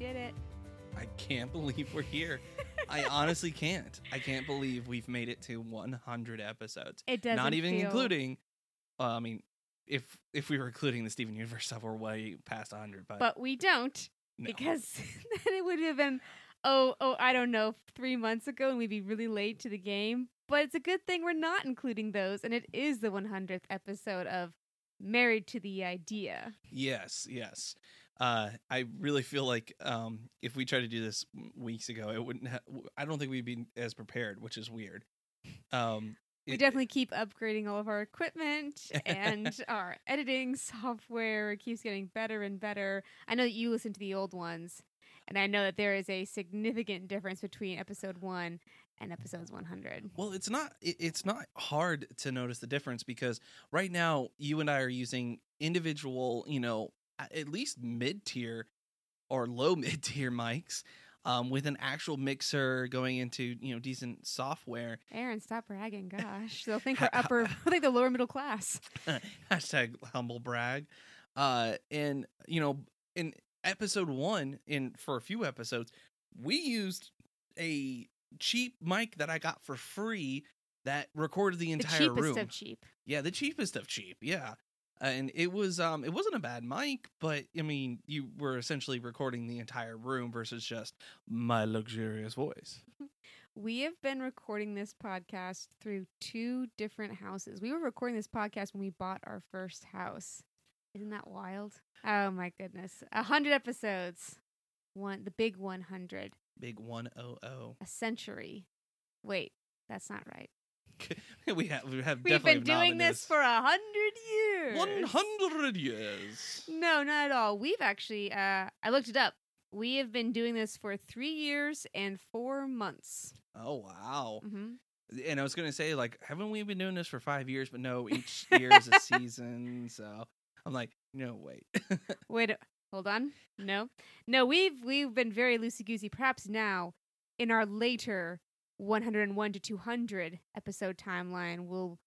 did it. I can't believe we're here. I honestly can't. I can't believe we've made it to 100 episodes. It doesn't Not even feel- including. Uh, I mean, if if we were including the Steven Universe stuff, we're way past 100. But, But we don't no. because then it would have been oh oh I don't know three months ago and we'd be really late to the game. But it's a good thing we're not including those, and it is the 100th episode of Married to the Idea. Yes, yes. Uh, I really feel like um, if we tried to do this weeks ago, it wouldn't. Ha- I don't think we'd be as prepared, which is weird. Um, We it- definitely keep upgrading all of our equipment and our editing software keeps getting better and better. I know that you listen to the old ones, and I know that there is a significant difference between episode one and episodes 100. Well, it's not. It, it's not hard to notice the difference because right now you and I are using individual, you know, at least mid tier or low mid tier mics. Um, with an actual mixer going into you know decent software Aaron, stop bragging. Gosh, they'll think we're upper, they'll think the lower middle class. hashtag humble brag uh and you know in episode one in for a few episodes we used a cheap mic that i got for free that recorded the The entire cheapest room of cheap. yeah the cheapest of cheap yeah and it was um it wasn't a bad mic but i mean you were essentially recording the entire room versus just my luxurious voice We have been recording this podcast through two different houses. We were recording this podcast when we bought our first house. Isn't that wild? Oh my goodness. A hundred episodes. One the big one hundred. big 100 A century. Wait, that's not right. we have we have We've been doing this for a hundred years. 100 years No, not at all. We've actually uh I looked it up. We have been doing this for three years and four months. Oh wow! hmm And I was gonna say, like, haven't we been doing this for five years? But no, each year is a season. So I'm like, no, wait. Wait, hold on. No, no, we've we've been very loosey goosey. Perhaps now, in our later 101 to 200 episode timeline, we'll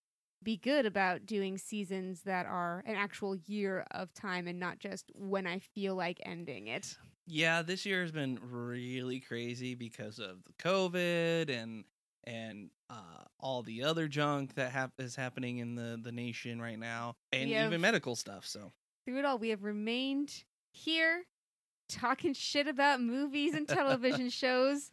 be good about doing seasons that are an actual year of time and not just when I feel like ending it. yeah, this year has been really crazy because of the COVID and and uh, all the other junk that hap- is happening in the the nation right now, and have- even medical stuff. So Through it all, we have remained here talking shit about movies and television shows.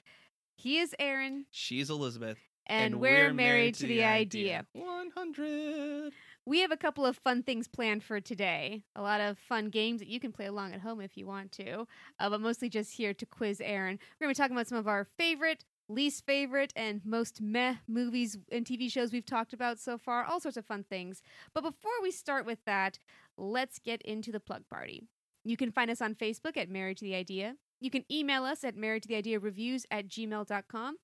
He is Aaron, she's Elizabeth, and, we're, married, to the idea. One hundred. We have a couple of fun things planned for today. A lot of fun games that you can play along at home if you want to, uh, but mostly just here to quiz Aaron. We're going to be talking about some of our favorite, least favorite, and most meh movies and TV shows we've talked about so far. All sorts of fun things. But before we start with that, let's get into the plug party. You can find us on Facebook at Married to the Idea. You can email us at married to the idea reviews at gmail.com.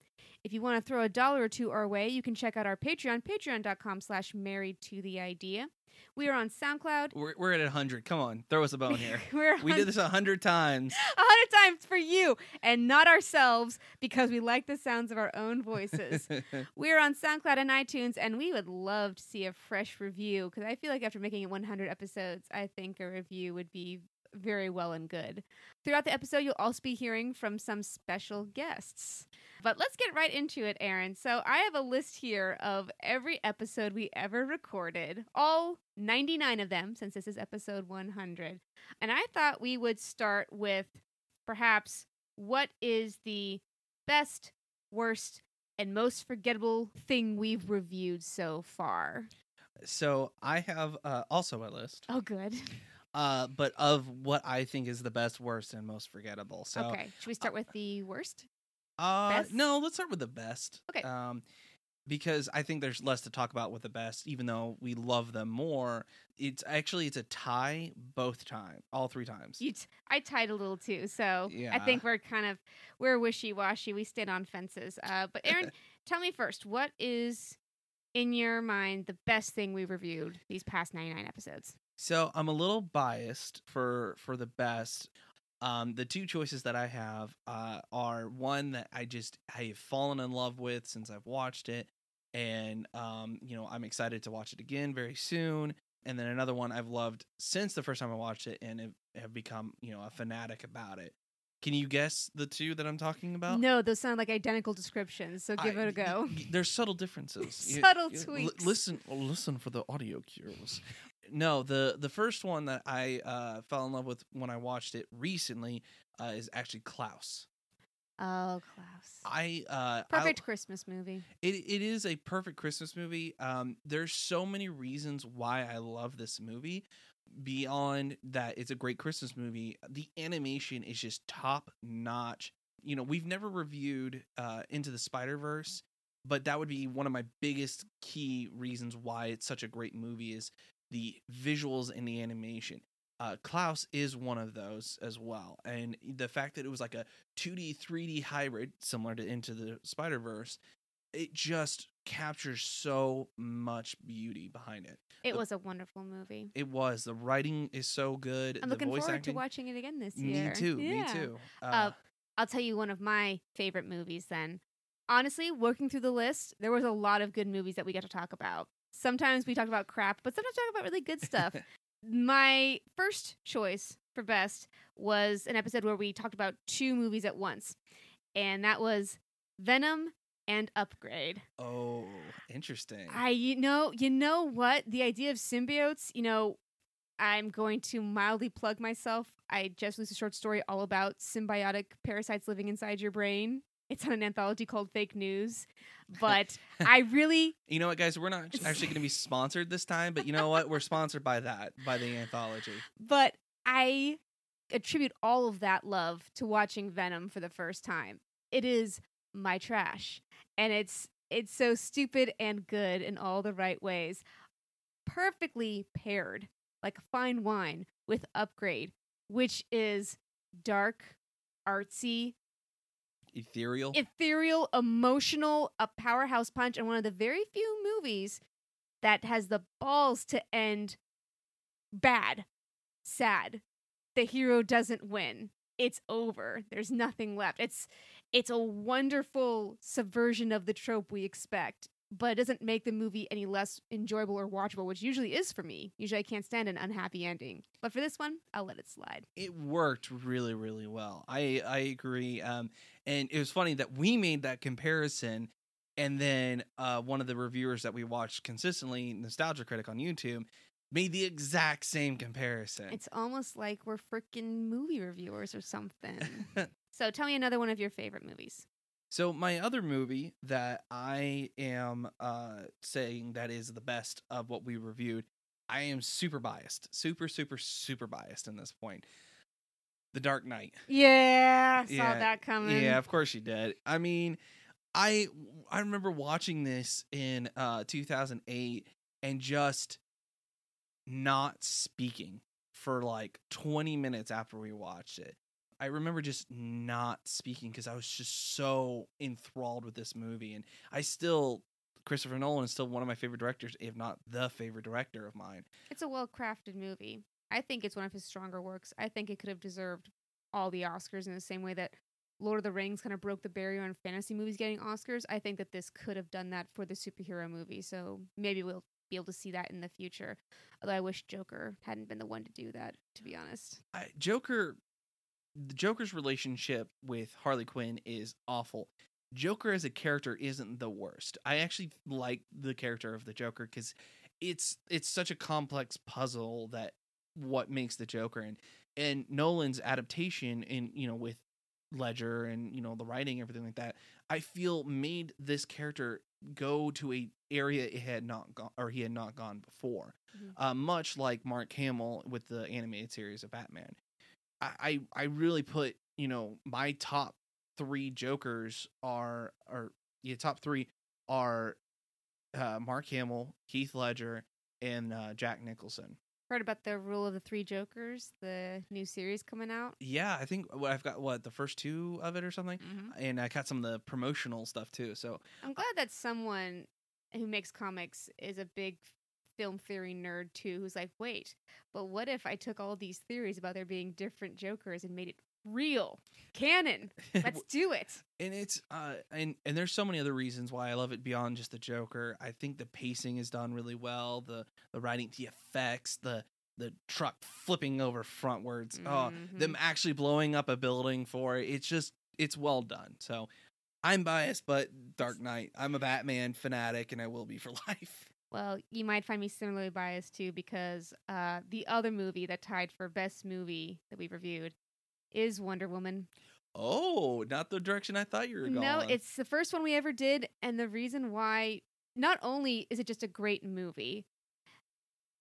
If you want to throw a dollar or two our way, you can check out our Patreon, patreon.com slash married to the idea. We are on SoundCloud. We're we're at hundred. Come on, throw us a bone here. We did this a hundred times. a hundred times for you and not ourselves because we like the sounds of our own voices. We're on SoundCloud and iTunes, and we would love to see a fresh review because I feel like after making it 100 episodes, I think a review would be very well and good. Throughout the episode, you'll also be hearing from some special guests. But let's get right into it, Aaron. So I have a list here of every episode we ever recorded, all 99 of them, since this is episode 100. And I thought we would start with perhaps what is the best, worst, and most forgettable thing we've reviewed so far. so I have uh, also a list. Oh, good. uh, but of what I think is the best, worst, and most forgettable. So, okay. Should we start with the worst? uh, best? no, let's start with the best. Okay. Um, because I think there's less to talk about with the best, even though we love them more. It's actually it's a tie both time, all three times. You t- I tied a little too, so I think we're kind of we're wishy washy. We stand on fences. Uh, but Aaron, tell me first, what is in your mind the best thing we've reviewed these past ninety nine episodes? So I'm a little biased for for the best. Um, the two choices that I have uh, are one that I just I have fallen in love with since I've watched it, and um, you know I'm excited to watch it again very soon. And then another one I've loved since the first time I watched it, and have, have become you know a fanatic about it. Can you guess the two that I'm talking about? No, those sound like identical descriptions. So give I- it a go. There's subtle differences. Subtle you- tweaks. listen, listen for the audio cues. No, the the first one that I uh, fell in love with when I watched it recently uh, is actually Klaus. Oh, Klaus. I uh, I- Perfect Christmas movie. it it is a perfect Christmas movie. Um, there's so many reasons why I love this movie. Beyond that, it's a great Christmas movie. The animation is just top notch. You know, we've never reviewed uh, Into the Spider Verse, but that would be one of my biggest key reasons why it's such a great movie is the visuals and the animation. Uh, Klaus is one of those as well, and the fact that it was like a 2D 3D hybrid, similar to Into the Spider Verse, it just captures so much beauty behind it. It The- was a wonderful movie. It was the writing is so good. I'm the looking voice forward acting, to watching it again this year. Me too. Yeah. Me too. Uh, Uh, I'll tell you one of my favorite movies then. Honestly, working through the list, there was a lot of good movies that we got to talk about. Sometimes we talk about crap, but sometimes we talk about really good stuff. my first choice for best was an episode where we talked about two movies at once, and that was Venom and Upgrade. oh, interesting. I you know you know what the idea of symbiotes. You know, I'm going to mildly plug myself. I just released a short story all about symbiotic parasites living inside your brain. It's on an anthology called Fake News, but I really you know what, guys? We're not actually going to be sponsored this time, but you know what? We're sponsored by that, by the anthology. but I attribute all of that love to watching Venom for the first time. It is my trash, and it's it's so stupid and good in all the right ways. Perfectly paired, like fine wine, with Upgrade, which is dark, artsy, Ethereal. ethereal, emotional, a powerhouse punch, and one of the very few movies that has the balls to end bad, sad. The hero doesn't win. It's over. There's nothing left. It's it's a wonderful subversion of the trope we expect, but it doesn't make the movie any less enjoyable or watchable, which usually is for me. Usually I can't stand an unhappy ending. But for this one, I'll let it slide. it worked really really well i i agree um and it was funny that we made that comparison and then uh one of the reviewers that we watched consistently nostalgia critic on youtube made the exact same comparison It's almost like we're freaking movie reviewers or something. so tell me another one of your favorite movies. So my other movie that i am uh saying that is the best of what we reviewed i am super biased super super super biased in this point the dark knight Yeah, saw Yeah, that coming. Yeah, of course you did. I mean, I I remember watching this in uh 2008 and just not speaking for like 20 minutes after we watched it. I remember just not speaking because I was just so enthralled with this movie and I still Christopher Nolan is still one of my favorite directors, if not the favorite director of mine. It's a well crafted movie. I think it's one of his stronger works. I think it could have deserved all the Oscars in the same way that Lord of the Rings kind of broke the barrier on fantasy movies getting Oscars. I think that this could have done that for the superhero movie. So maybe we'll be able to see that in the future. Although I wish Joker hadn't been the one to do that, to be honest. I, Joker, the Joker's relationship with Harley Quinn is awful. Joker as a character isn't the worst. I actually like the character of the Joker because it's it's such a complex puzzle that what makes the Joker and and Nolan's adaptation in you know with Ledger and you know the writing everything like that I feel made this character go to a area it had not gone or he had not gone before Mhm. uh, much like Mark Hamill with the animated series of Batman I, I I really put you know my top three Jokers are are yeah top three are uh, Mark Hamill, Heath Ledger, and uh, Jack Nicholson. Heard about the Rule of the Three Jokers, the new series coming out? Yeah, I think what I've got what the first two of it or something, Mm-hmm. and I got some of the promotional stuff too. So I'm glad that someone who makes comics is a big film theory nerd too, who's like, wait, but what if I took all these theories about there being different Jokers and made it real canon? Let's do it. and it's uh and and there's so many other reasons why I love it beyond just the Joker. I think the pacing is done really well. The the writing, the effects, the the truck flipping over frontwards. Oh, Mhm. them actually blowing up a building for it. It's just it's well done. So I'm biased, but Dark Knight. I'm a Batman fanatic, and I will be for life. Well, you might find me similarly biased too because uh, the other movie that tied for best movie that we've reviewed is Wonder Woman. Oh, not the direction I thought you were going. No, it's the first one we ever did, and the reason why not only is it just a great movie,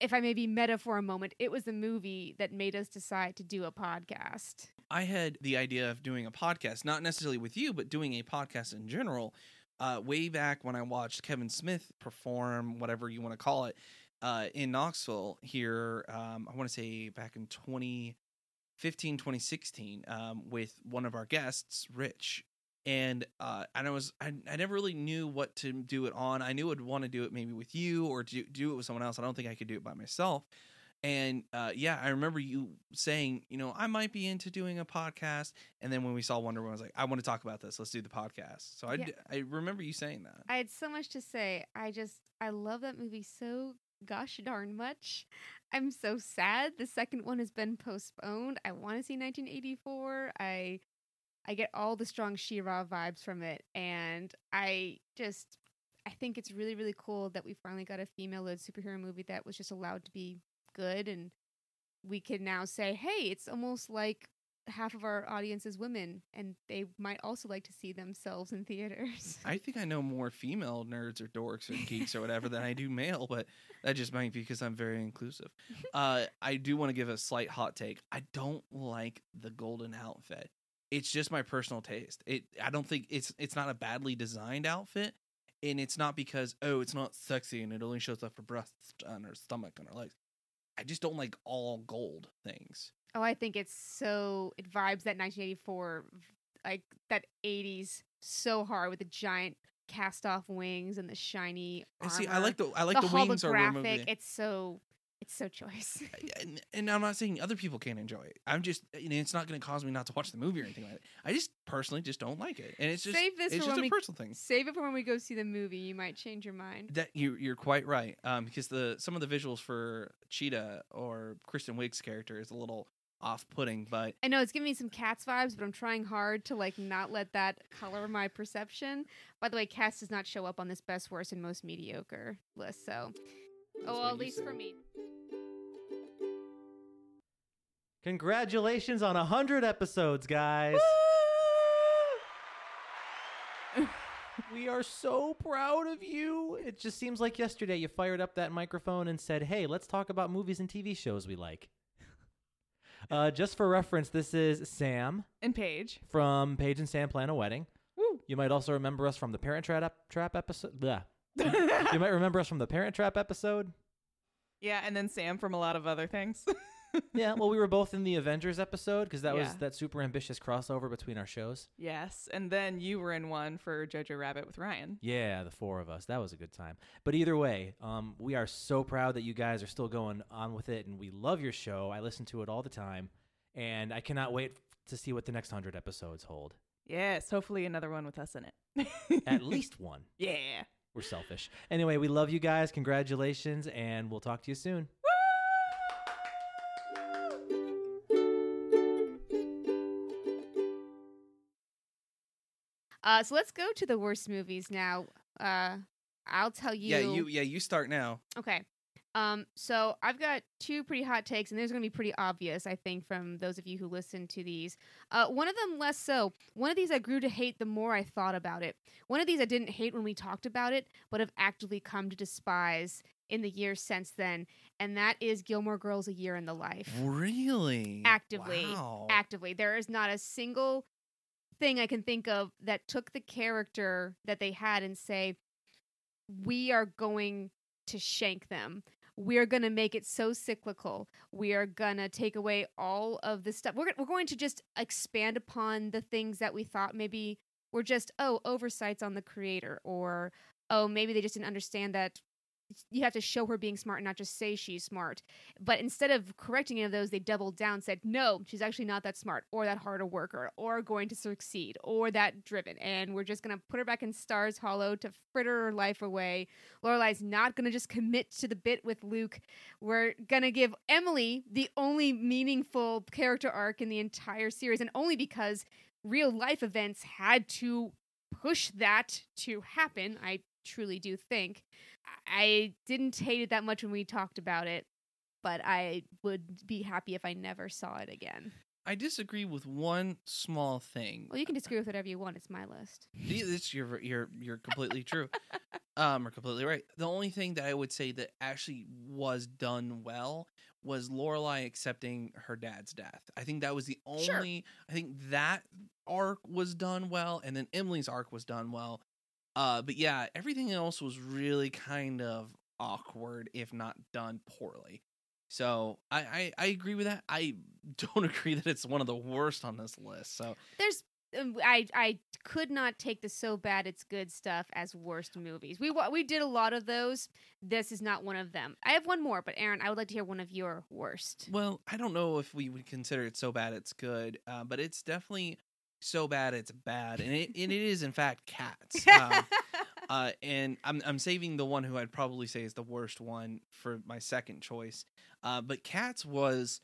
if I may be meta for a moment, it was the movie that made us decide to do a podcast. I had the idea of doing a podcast, not necessarily with you, but doing a podcast in general. Uh, way back when I watched Kevin Smith perform, whatever you want to call it, uh, in Knoxville here, um, I want to say back in 2015, 2016, um, with one of our guests, Rich. And uh, and I was I, I never really knew what to do it on. I knew I'd want to do it maybe with you or do, do it with someone else. I don't think I could do it by myself. And uh, yeah, I remember you saying, you know, I might be into doing a podcast. And then when we saw Wonder Woman, I was like, I want to talk about this. Let's do the podcast. So I, Yeah. I remember you saying that. I had so much to say. I just I love that movie so gosh darn much. I'm so sad the second one has been postponed. I want to see 1984. I I get all the strong She-Ra vibes from it and I just I think it's really really cool that we finally got a female-led superhero movie that was just allowed to be good and we can now say, "Hey, it's almost like half of our audience is women and they might also like to see themselves in theaters." I think I know more female nerds or dorks or geeks or whatever than I do male, but that just might be because I'm very inclusive. Uh, I do want to give a slight hot take. I don't like the golden outfit. It's just my personal taste. It I don't think it's it's not a badly designed outfit, and it's not because oh it's not sexy and it only shows up her breasts and her stomach and her legs. I just don't like all gold things. Oh, I think it's so it vibes that 1984 like that 80s so hard with the giant cast off wings and the shiny And armor. see, I like the I like the, the, wings are holographic. removed. It's so it's so choice. and, and I'm not saying other people can't enjoy it. I'm just, you know, it's not going to cause me not to watch the movie or anything like that. I just personally just don't like it, and it's just Save this it's for just a we personal thing. save it for when we go see the movie. You might change your mind. That you you're quite right, um, because the some of the visuals for Cheetah or Kristen Wiig's character is a little off-putting, but I know it's giving me some Cats vibes, but I'm trying hard to like not let that color my perception. By the way, Cats does not show up on this best, worst, and most mediocre list. So, oh, well, at least for me. Congratulations on 100 episodes, guys. we are so proud of you. It just seems like yesterday you fired up that microphone and said, hey, let's talk about movies and TV shows we like. Uh, just for reference, this is Sam and Paige. from Paige and Sam Plan a Wedding. Woo. You might also remember us from the Parent Trap, trap episode. Blah. You might remember us from the Parent Trap episode. yeah, and then Sam from a lot of other things. Yeah, well, we were both in the Avengers episode because that was that super ambitious crossover between our shows. yes, and then you were in one for Jojo Rabbit with Ryan. Yeah, the four of us. That was a good time. But either way, um, we are so proud that you guys are still going on with it, and we love your show. I listen to it all the time, and I cannot wait to see what the next hundred episodes hold. Yes, hopefully another one with us in it. At least one. yeah. We're selfish. Anyway, we love you guys. Congratulations, and we'll talk to you soon. Uh, so let's go to the worst movies now. Uh, I'll tell you. yeah, you yeah you start now. Okay. Um, so I've got two pretty hot takes, and these are going to be pretty obvious, I think, from those of you who listen to these. Uh, one of them less so. One of these I grew to hate the more I thought about it. One of these I didn't hate when we talked about it, but have actively come to despise in the years since then, and that is Gilmore Girls: A Year in the Life. Really, Actively, Wow. actively. There is not a single thing I can think of that took the character that they had and say, we are going to shank them. We are going to make it so cyclical. We are going to take away all of the stuff. We're, we're going to just expand upon the things that we thought maybe were just, oh, oversights on the creator, or, oh, maybe they just didn't understand that you have to show her being smart and not just say she's smart. But instead of correcting any of those, they doubled down, said, no, she's actually not that smart or that hard a worker or going to succeed or that driven. And we're just going to put her back in Stars Hollow to fritter her life away. Lorelai's not going to just commit to the bit with Luke. We're going to give Emily the only meaningful character arc in the entire series, and only because real life events had to push that to happen. I truly do think. I didn't hate it that much when we talked about it, but I would be happy if I never saw it again. I disagree with one small thing. Well, you can disagree with whatever you want. It's my list. This you're you're you're completely true. Um, or completely right. The only thing that I would say that actually was done well was Lorelai accepting her dad's death. I think that was the only. Sure. I think that arc was done well, and then Emily's arc was done well. Uh, but yeah, everything else was really kind of awkward, if not done poorly. So I, I I agree with that. I don't agree that it's one of the worst on this list. So There's. um, I I could not take the so bad it's good stuff as worst movies. We we did a lot of those. This is not one of them. I have one more, but Aaron, I would like to hear one of your worst. Well, I don't know if we would consider it so bad it's good, uh, but it's definitely so bad it's bad, and it, and it is in fact cats. Um, uh, and I'm I'm saving the one who I'd probably say is the worst one for my second choice. Uh, but cats was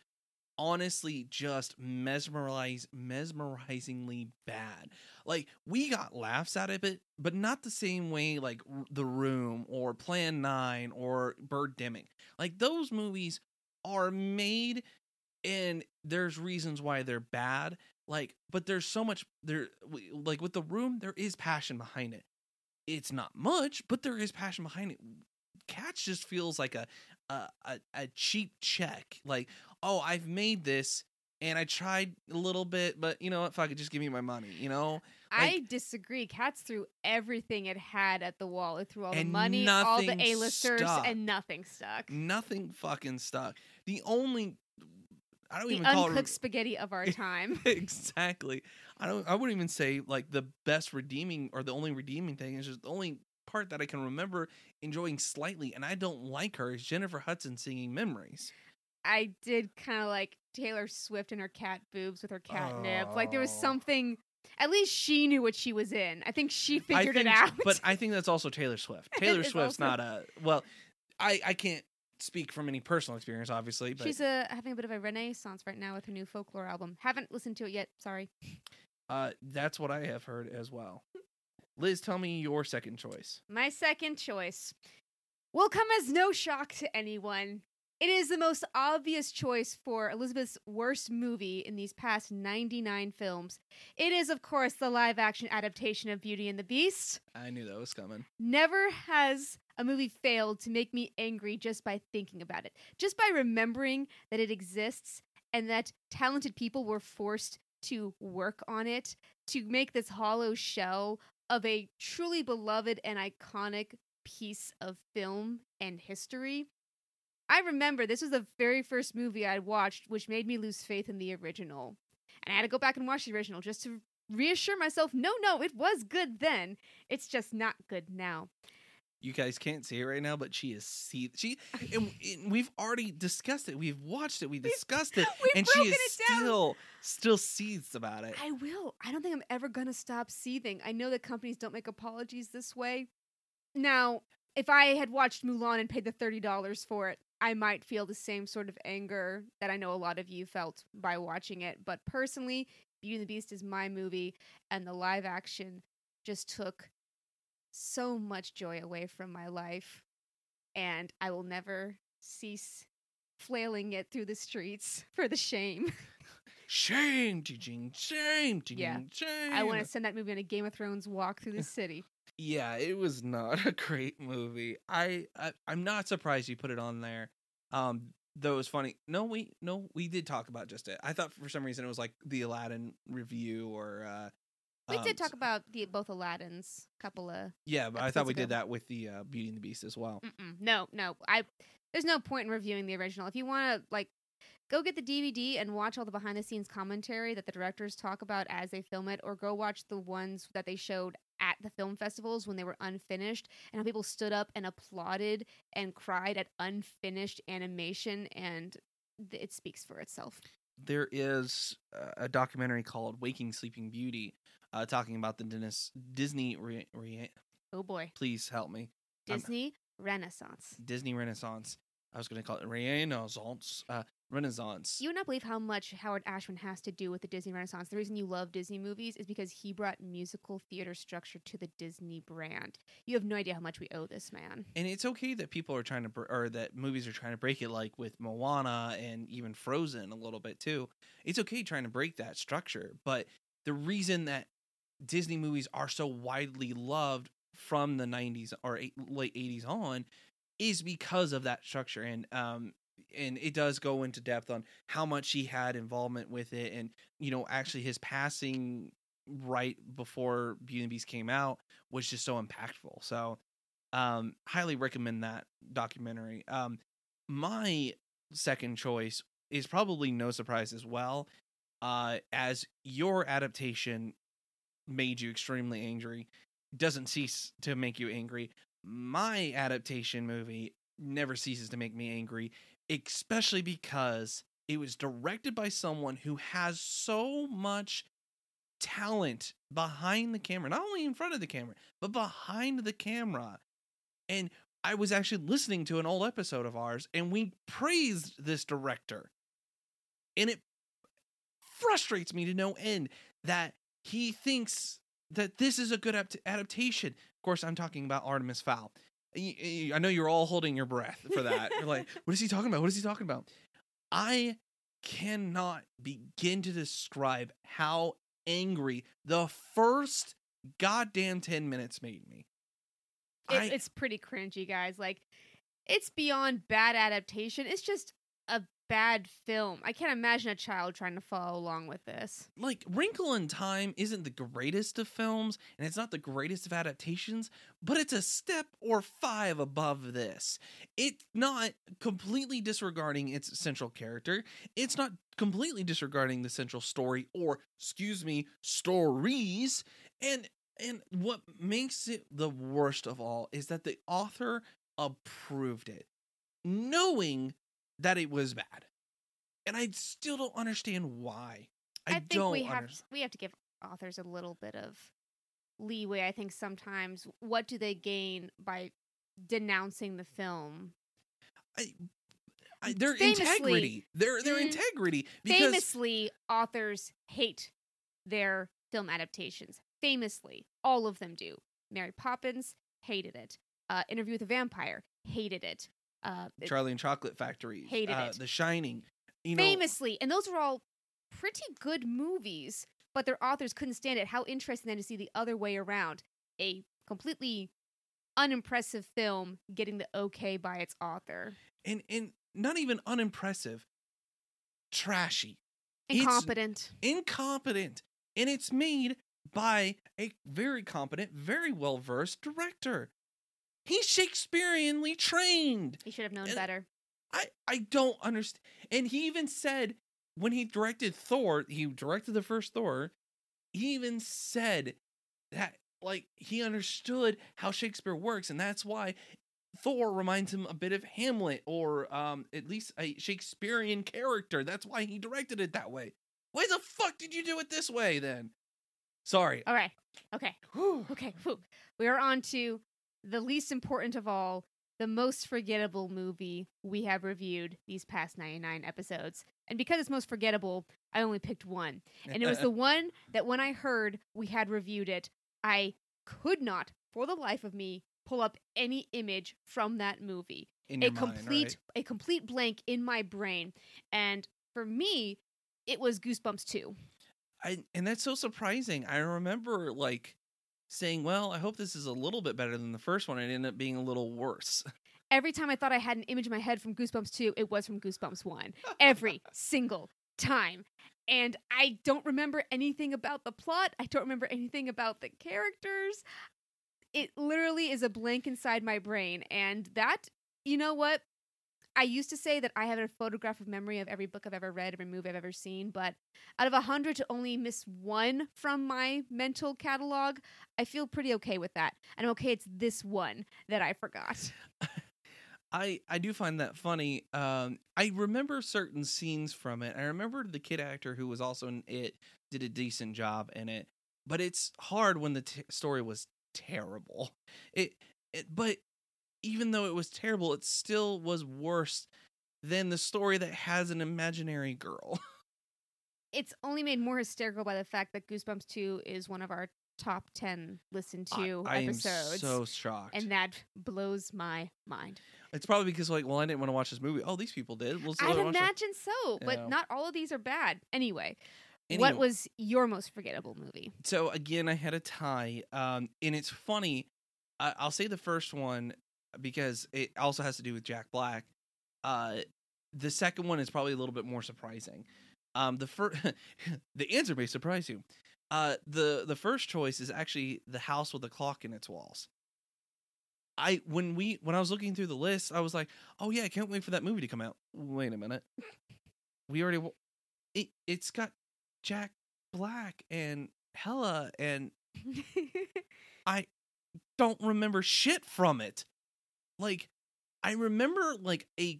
honestly just mesmerize mesmerizingly bad. Like we got laughs out of it, but not the same way like The Room or Plan 9 or Birdemic. Like those movies are made and there's reasons why they're bad. Like but there's so much there like with The Room there is passion behind it. It's not much, but there is passion behind it. Cats just feels like a a, a, a cheap check. Like, oh, I've made this and I tried a little bit, but you know what? Fuck it, just give me my money. You know, I disagree. Cats threw everything it had at the wall. It threw all the money, all the A-listers, stuck. and nothing stuck. nothing fucking stuck. The only I don't The even call uncooked it spaghetti of our time. exactly. I don't. I wouldn't even say like the best redeeming or the only redeeming thing is just the only part that I can remember enjoying slightly, and I don't like her is Jennifer Hudson singing "Memories." I did kind of like Taylor Swift and her cat boobs with her catnip. Like there was Oh. something. At least she knew what she was in. I think she figured I it out. But I think that's also Taylor Swift. Taylor Swift's also- not a well. I I can't speak from any personal experience, obviously, but She's uh, having a bit of a renaissance right now with her new folklore album. Haven't listened to it yet. Sorry. uh, that's what I have heard as well. Liz, tell me your second choice. My second choice will come as no shock to anyone. It is the most obvious choice for Elizabeth's worst movie in these past 99 films. It is, of course, the live action adaptation of Beauty and the Beast. I knew that was coming. Never has a movie failed to make me angry just by thinking about it, just by remembering that it exists and that talented people were forced to work on it to make this hollow shell of a truly beloved and iconic piece of film and history. I remember this was the very first movie I watched, which made me lose faith in the original. And I had to go back and watch the original just to reassure myself no, no, it was good then. It's just not good now. You guys can't see it right now, but she is see she and, and we've already discussed it. We've watched it. We discussed it, We've and she is it down. still still seethes about it. I will. I don't think I'm ever going to stop seething. I know that companies don't make apologies this way. Now, if I had watched Mulan and paid the $30 for it, I might feel the same sort of anger that I know a lot of you felt by watching it. But personally, Beauty and the Beast is my movie, and the live action just took so much joy away from my life. And I will never cease flailing it through the streets for the shame. Shame, ching, shame, ching, Yeah. shame. I want to send that movie on a Game of Thrones walk through the city. Yeah, it was not a great movie. I, I I'm not surprised you put it on there. Um, though it was funny. No, we no, we did talk about just it. I thought for some reason it was like the Aladdin review or uh We um, did talk about the both Aladdins, couple of Yeah, but I thought we did that with the uh, Beauty and the Beast as well. Mm-mm, no, no. I there's no point in reviewing the original. If you want to like go get the DVD and watch all the behind the scenes commentary that the directors talk about as they film it or go watch the ones that they showed at the film festivals when they were unfinished and how people stood up and applauded and cried at unfinished animation and th- it speaks for itself. There is a documentary called Waking Sleeping Beauty, uh, talking about the Dennis, Disney. Re, re, Oh boy. please help me. Disney Renaissance. Disney Renaissance. I was going to call it Renaissance. Uh, Renaissance. You would not believe how much Howard Ashman has to do with the Disney Renaissance. The reason you love Disney movies is because he brought musical theater structure to the Disney brand. You have no idea how much we owe this man. and it's okay that people are trying to, br- or that movies are trying to break it, like with Moana and even Frozen a little bit too. It's okay trying to break that structure, but the reason that Disney movies are so widely loved from the 90s or eight, late 80s on is because of that structure and um and it does go into depth on how much he had involvement with it and you know actually his passing right before Beauty and Beast came out was just so impactful. So um highly recommend that documentary. Um my second choice is probably no surprise as well uh as your adaptation made you extremely angry doesn't cease to make you angry. My adaptation movie never ceases to make me angry especially because it was directed by someone who has so much talent behind the camera not only in front of the camera but behind the camera and I was actually listening to an old episode of ours and we praised this director. And it frustrates me to no end that he thinks that this is a good adaptation. Of course, I'm talking about Artemis Fowl. I know you're all holding your breath for that. You're like, what is he talking about? What is he talking about? I cannot begin to describe how angry the first goddamn 10 minutes made me. It, I- it's pretty cringy, guys. Like, it's beyond bad adaptation. It's just a bad film. I can't imagine a child trying to follow along with this. like Wrinkle in Time isn't the greatest of films and it's not the greatest of adaptations, but it's a step or five above this. It's not completely disregarding its central character. It's not completely disregarding the central story or excuse me, stories. And and what makes it the worst of all is that the author approved it knowing that it was bad. And I still don't understand why. I, think don't we have understand. we have to give authors a little bit of leeway. I think sometimes what do they gain by denouncing the film? I, I, their Famously- integrity, their their Mm, integrity, because Famously, authors hate their film adaptations. Famously, all of them do. Mary Poppins hated it. Uh, Interview with a Vampire hated it. Uh, Charlie and Chocolate Factory, Hated uh, it. The Shining, you know, famously, and those were all pretty good movies, but their authors couldn't stand it. How interesting then to see the other way around. A completely unimpressive film getting the okay by its author. and and not even unimpressive, trashy, It's- Incompetent. incompetent, and it's made by a very competent, very well versed director. He's Shakespeareanly trained. He should have known and- better. I I don't understand. And he even said when he directed Thor, he directed the first Thor. He even said that like he understood how Shakespeare works, and that's why Thor reminds him a bit of Hamlet or um at least a Shakespearean character. That's why he directed it that way. Why the fuck did you do it this way then? Sorry. All right. Okay. Whew. Okay. Whew. We are on to the least important of all, the most forgettable movie we have reviewed these past 99 episodes. And because it's most forgettable, I only picked one. And it was the one that when I heard we had reviewed it, I could not, for the life of me, pull up any image from that movie. In a mind, complete right? a complete blank in my brain. And for me, it was Goosebumps 2. I and that's so surprising. I remember like saying, "Well, I hope this is a little bit better than the first one." It ended up being a little worse. Every time I thought I had an image in my head from Goosebumps 2, it was from Goosebumps 1. Every single time. And I don't remember anything about the plot. I don't remember anything about the characters. It literally is a blank inside my brain. And that, you know what? I used to say that I have a photographic memory of every book I've ever read, every movie I've ever seen, but out of a hundred to only miss one from my mental catalog, I feel pretty okay with that. And I'm okay it's this one that I forgot. I I do find that funny. Um, I remember certain scenes from it. I remember the kid actor who was also in it did a decent job in it, but it's hard when the t- story was terrible. It, it, but even though it was terrible, it still was worse than the story that has an imaginary girl. It's only made more hysterical by the fact that Goosebumps 2 is one of our top 10 listened to I, I am episodes. so shocked. and that blows my mind. it's probably because like, well, I didn't want to watch this movie. Oh, these people did. Well, so I'd I watched it. imagine so, but Yeah. not all of these are bad. Anyway, Anyway. what was your most forgettable movie? so again i had a tie um and it's funny I, i'll say the first one because it also has to do with jack black uh the second one is probably a little bit more surprising. Um the first the answer may surprise you. Uh the the first choice is actually the house with the clock in its walls. I when we when i was looking through the list i was like oh yeah i can't wait for that movie to come out. Wait a minute. We already it, it's got jack black and hella and I don't remember shit from it. Like I remember like a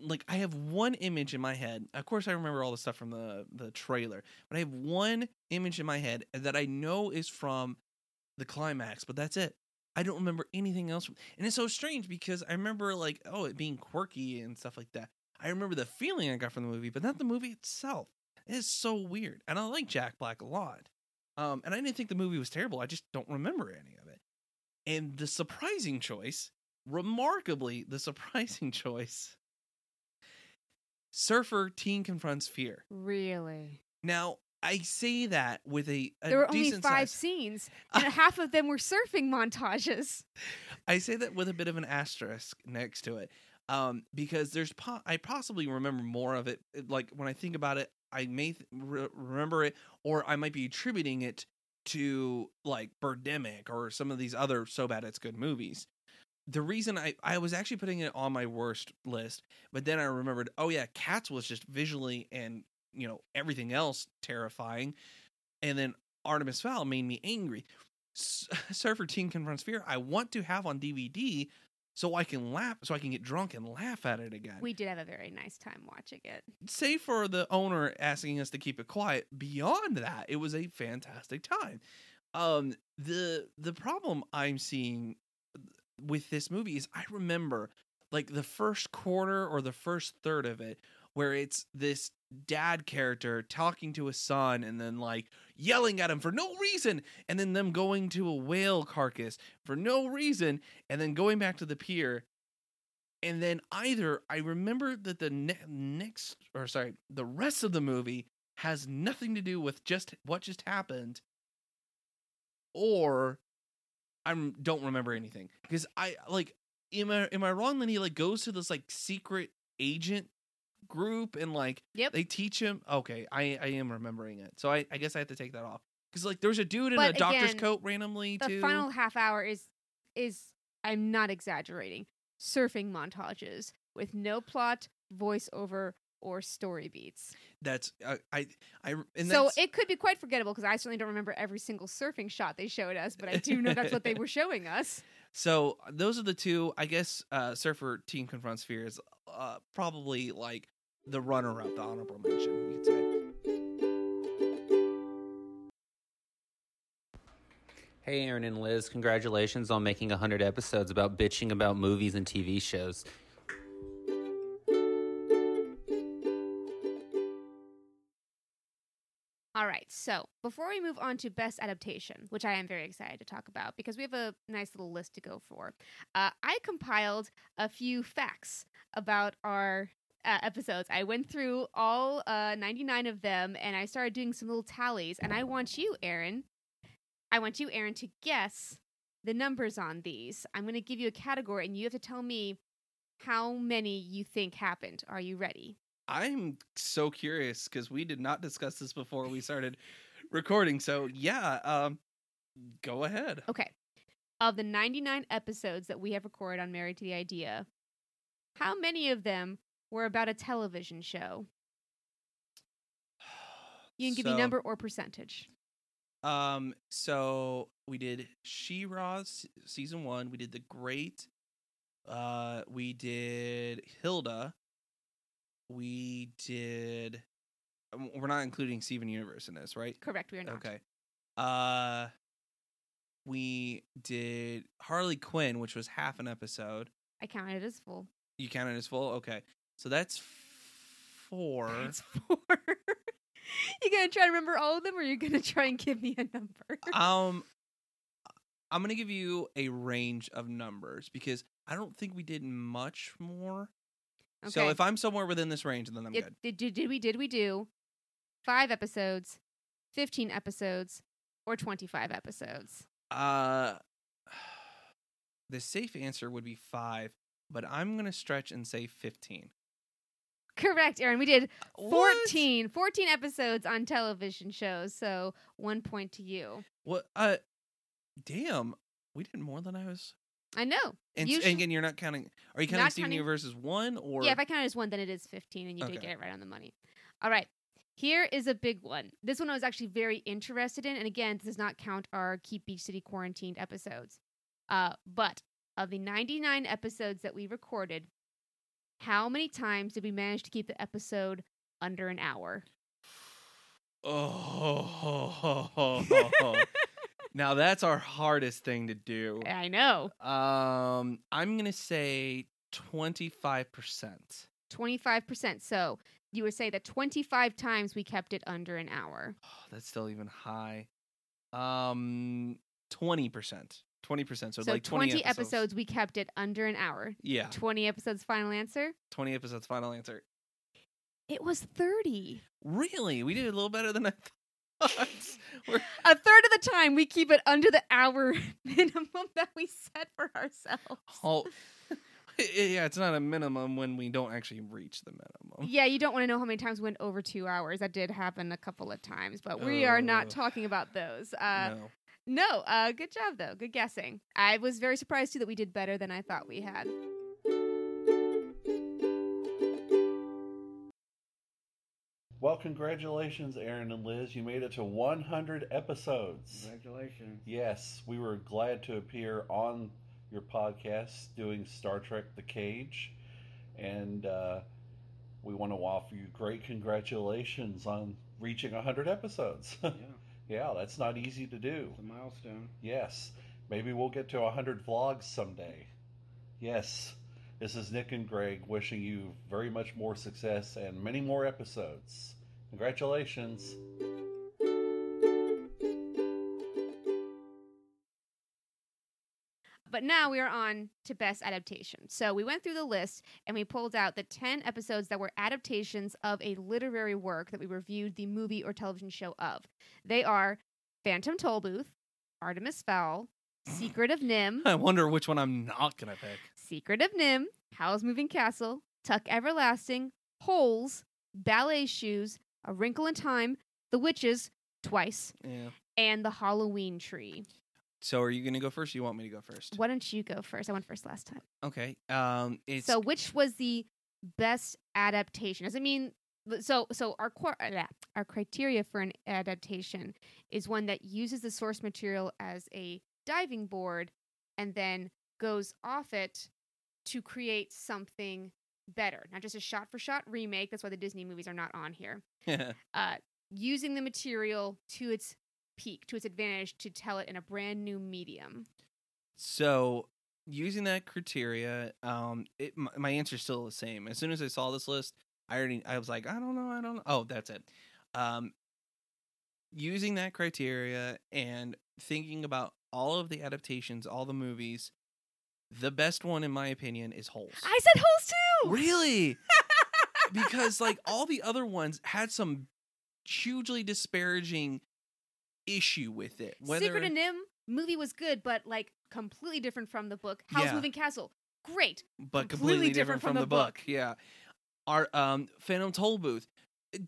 like I have one image in my head. Of course I remember all the stuff from the the trailer, but I have one image in my head that I know is from the climax, but that's it. I don't remember anything else. And it's so strange because I remember like oh it being quirky and stuff like that. I remember the feeling I got from the movie, but not the movie itself. It is so weird. And I like Jack Black a lot. Um, and I didn't think the movie was terrible. I just don't remember any of it. And the surprising choice, remarkably, the surprising choice, Surfer Teen Confronts Fear. really? Now, I say that with a, a There were only five size- scenes, and half of them were surfing montages. I say that with a bit of an asterisk next to it, um, because there's po- I possibly remember more of it. Like when I think about it, I may th- re- remember it, or I might be attributing it to like Birdemic or some of these other so bad it's good movies. The reason I I was actually putting it on my worst list, but then I remembered, oh yeah, Cats was just visually and you know everything else terrifying, and then Artemis Fowl made me angry. Surfer Teen Confronts Fear, I want to have on DVD so I can laugh, so I can get drunk and laugh at it again. We did have a very nice time watching it. Save for the owner asking us to keep it quiet. Beyond that, it was a fantastic time. Um, the the problem I'm seeing with this movie is I remember like the first quarter or the first third of it where it's this dad character talking to his son and then like yelling at him for no reason and then them going to a whale carcass for no reason and then going back to the pier. And then either I remember that the ne- next or sorry the rest of the movie has nothing to do with just what just happened or I don't remember anything because I like am I am I wrong that he like goes to this like secret agent group and like Yep. they teach him okay I I am remembering it so I I guess I have to take that off because like there's a dude in a But doctor's again, coat randomly The too final half hour is is I'm not exaggerating. Surfing montages with no plot, voiceover, or story beats. that's uh, I I and so it could be quite forgettable because I certainly don't remember every single surfing shot they showed us, but I do know that's what they were showing us. So those are the two. I guess uh, Surfer Teen Confronts Fear is uh, probably like the runner up, the honorable mention, you could say. Hey, Aaron and Liz, congratulations on making 100 episodes about bitching about movies and TV shows. All right, so before we move on to best adaptation, which I am very excited to talk about because we have a nice little list to go for, uh, I compiled a few facts about our uh, episodes. I went through all uh, 99 of them and I started doing some little tallies. And I want you, Aaron, I want you, Aaron, to guess the numbers on these. I'm going to give you a category and you have to tell me how many you think happened. Are you ready? I'm so curious because we did not discuss this before we started recording. So yeah, um, go ahead. Okay. Of the 99 episodes that we have recorded on Married to the Idea, How many of them were about a television show? You can give me number or percentage. Um, so we did She-Ra season one. We did The Great. Uh, we did Hilda. We did. um, We're not including Steven Universe in this, right? Correct, we are not. Okay. Uh, we did Harley Quinn, which was half an episode. I counted as full. You counted as full. Okay, so that's four. That's four. you gonna try to remember all of them, or you gonna try and give me a number? um, I'm gonna give you a range of numbers because I don't think we did much more. So if I'm somewhere within this range, then I'm It- good. did, did, we did we do five episodes, fifteen episodes, or twenty five episodes? Uh, the safe answer would be five, but I'm gonna stretch and say 15. Correct, Aaron. We did What? 14, 14 episodes on television shows. So one point to you. What? Uh, damn, we did more than I was. I know. And, and again, you're not counting. Are you counting Not Steven counting- Universe as one or? yeah, if I count it as one, then it is 15, and you did get it right on the money. All right. Here is a big one. This one I was actually very interested in. And again, this does not count our Keep Beach City quarantined episodes. Uh, but of the 99 episodes that we recorded, how many times did we manage to keep the episode under an hour? Oh, now that's our hardest thing to do. I know. Um, I'm gonna say twenty five percent. 25%. So you would say that 25 times we kept it under an hour. That's still even high. Um, twenty percent. Twenty percent. So, So, like 20, 20, episodes. we kept it under an hour. Yeah, 20 episodes final answer? twenty episodes. Final answer. It was 30. Really, we did a little better than I thought. We're- A third of the time we keep it under the hour minimum that we set for ourselves. oh, yeah, it's not a minimum when we don't actually reach the minimum. Yeah, you don't want to know how many times we went over two hours. That did happen a couple of times, but we are not talking about those. Uh, no. no, uh, good job though. Good guessing. I was very surprised too that we did better than I thought we had. Well, congratulations, Aaron and Liz. You made it to 100 episodes. Congratulations. Yes, we were glad to appear on your podcast doing Star Trek The Cage. And uh, we want to offer you great congratulations on reaching 100 episodes. Yeah, yeah, that's not easy to do. it's a milestone. Yes, maybe we'll get to 100 vlogs someday. Yes, this is Nick and Greg wishing you very much more success and many more episodes. Congratulations. But now we are on to best adaptation. So we went through the list and we pulled out the 10 episodes that were adaptations of a literary work that we reviewed the movie or television show of. They are Phantom Tollbooth, Artemis Fowl, Secret of NIMH, I wonder which one I'm not gonna pick. Secret of NIMH, Howl's Moving Castle, Tuck Everlasting, Holes, Ballet Shoes, A Wrinkle in Time, The Witches, twice, Yeah. and The Halloween Tree. So, are you gonna go first? Or you want me to go first? Why don't you go first? I went first last time. Okay. Um, it's so which was the best adaptation does it mean so so our qu- uh, our criteria for an adaptation is one that uses the source material as a diving board and then goes off it to create something better not just a shot for shot remake that's why the disney movies are not on here uh, using the material to its peak to its advantage to tell it in a brand new medium So, using that criteria, um, it, my, my answer's still the same. As soon as I saw this list, I already I was like, I don't know, I don't know. Oh, that's it. Um, using that criteria and thinking about all of the adaptations, all the movies, the best one in my opinion is Holes. i said holes too really? because like all the other ones had some hugely disparaging issue with it. Whether Secret of NIMH movie was good, but like completely different from the book. House Yeah. Moving Castle, great. but completely completely, different different, from from, the the book. book. Yeah. Our um Phantom Toll Booth,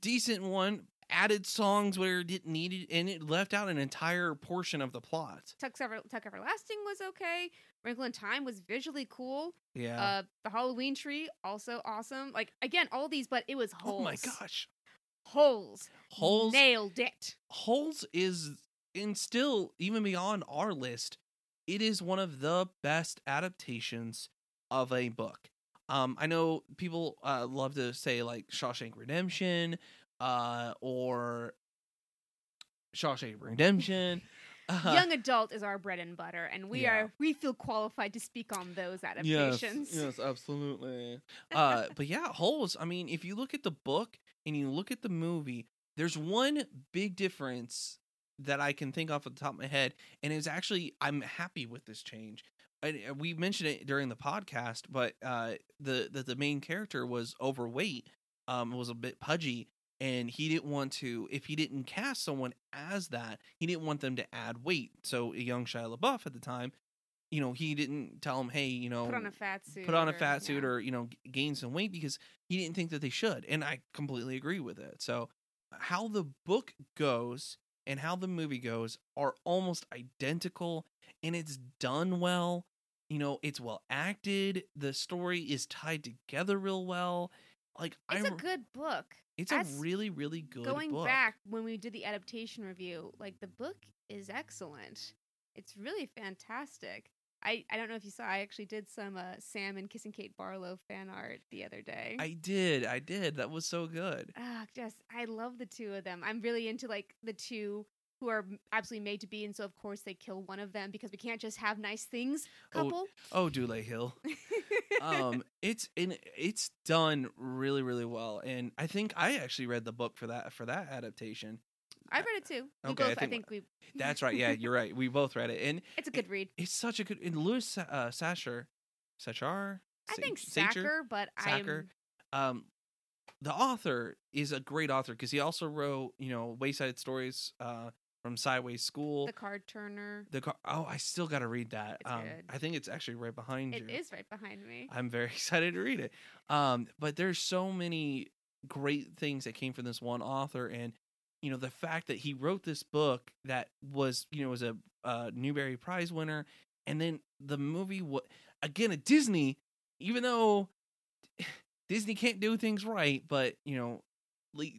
decent one, added songs where it didn't need it, and it left out an entire portion of the plot. Tuck, Ever- Tuck Everlasting was okay. Wrinkle in Time was visually cool. Yeah. Uh, the Halloween tree also awesome. Like again, all these, but it was holes. oh my gosh. holes. Holes nailed it. Holes is and still even beyond our list, it is one of the best adaptations of a book. Um, I know people uh, love to say like Shawshank Redemption, uh, or Shawshank Redemption. Uh, Young adult is our bread and butter, and we Yeah. are we feel qualified to speak on those adaptations. Yes, yes, absolutely. uh, but yeah, Holes. I mean, if you look at the book and you look at the movie, there's one big difference that I can think off of the top of my head, and it's actually I'm happy with this change. And uh, we mentioned it during the podcast, but uh, the the, the main character was overweight, um, was a bit pudgy, and he didn't want to. If he didn't cast someone as that, he didn't want them to add weight. So a young Shia LaBeouf at the time, you know, he didn't tell him, hey, you know, Put on a fat suit. put on a or- fat suit yeah. or you know gain some weight because he didn't think that they should and i completely agree with it so how the book goes and how the movie goes are almost identical and it's done well you know it's well acted the story is tied together real well like It's a good book. it's a really really good book. Going book. back when we did the adaptation review, like the book is excellent. It's really fantastic. I, I don't know if you saw. I actually did some uh, Sam and Kissing Kate Barlow fan art the other day. i did i did that was so good Ah, just I love the two of them. I'm really into like the two who are absolutely made to be, and so of course they kill one of them because we can't just have nice things. Oh, Couple. oh dule hill um it's in it's done really really well and i think i actually read the book for that for that adaptation I read it too. We Okay, I both, I think- think, we. that's right yeah you're right we both read it and It's a good read. it's such a good and louis uh, sasher sachar I Sa- think Sacher? Sacker, but Sacker. I'm um the author is a great author because he also wrote you know wayside stories uh from sideways school the card turner. the car- oh i still got to read that um i think it's actually right behind It you It is right behind me. I'm very excited to read it. Um, but there's so many great things that came from this one author, and you know the fact that he wrote this book that was you know was a uh, Newbery Prize winner, and then the movie what again at Disney, even though Disney can't do things right, but you know,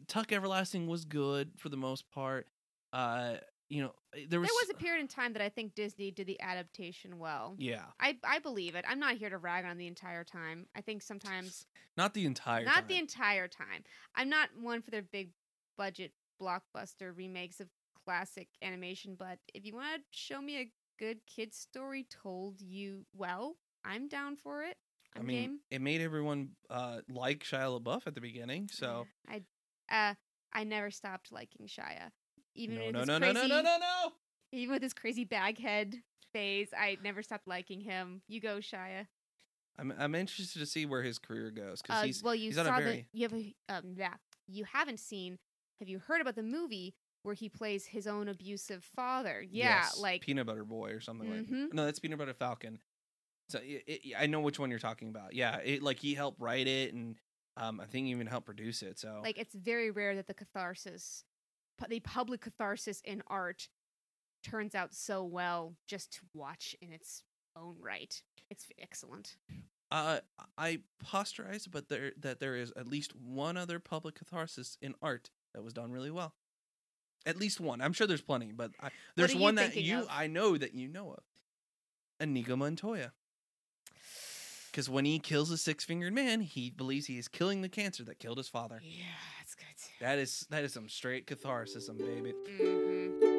Tuck Everlasting was good for the most part. Uh, you know, there There was was a period in time that I think Disney did the adaptation well. yeah, I, I believe it. I'm not here to rag on the entire time. I think sometimes not the entire time. not time. the entire time. I'm not one for their big budget blockbuster remakes of classic animation, but if you want to show me a good kid story told you well, I'm down for it. I I'm mean, game. it made everyone uh, like Shia LaBeouf at the beginning. So I uh I never stopped liking Shia. Even no, with no, his no, no, crazy, no, no, no, no. even with his crazy baghead phase, I never stopped liking him. You go, Shia. I'm I'm interested to see where his career goes because Uh, he's well, you he's saw a very the you have a, um yeah you haven't seen. Have you heard about the movie where he plays his own abusive father? Yeah, yes, like Peanut Butter Boy or something like. Mhm. No, that's Peanut Butter Falcon. So it, it, I know which one you're talking about. Yeah, it like he helped write it and um I think he even helped produce it. So like it's very rare that the catharsis, the public catharsis in art, turns out so well just to watch in its own right. It's excellent. uh, I posterize, but there that there is at least one other public catharsis in art that was done really well. At least one. I'm sure there's plenty, but I, there's one that you of? I know that you know of. Inigo Montoya. Because when he kills a six fingered man, he believes he is killing the cancer that killed his father. Yeah, that's good. That is that is some straight catharsis, baby. hmm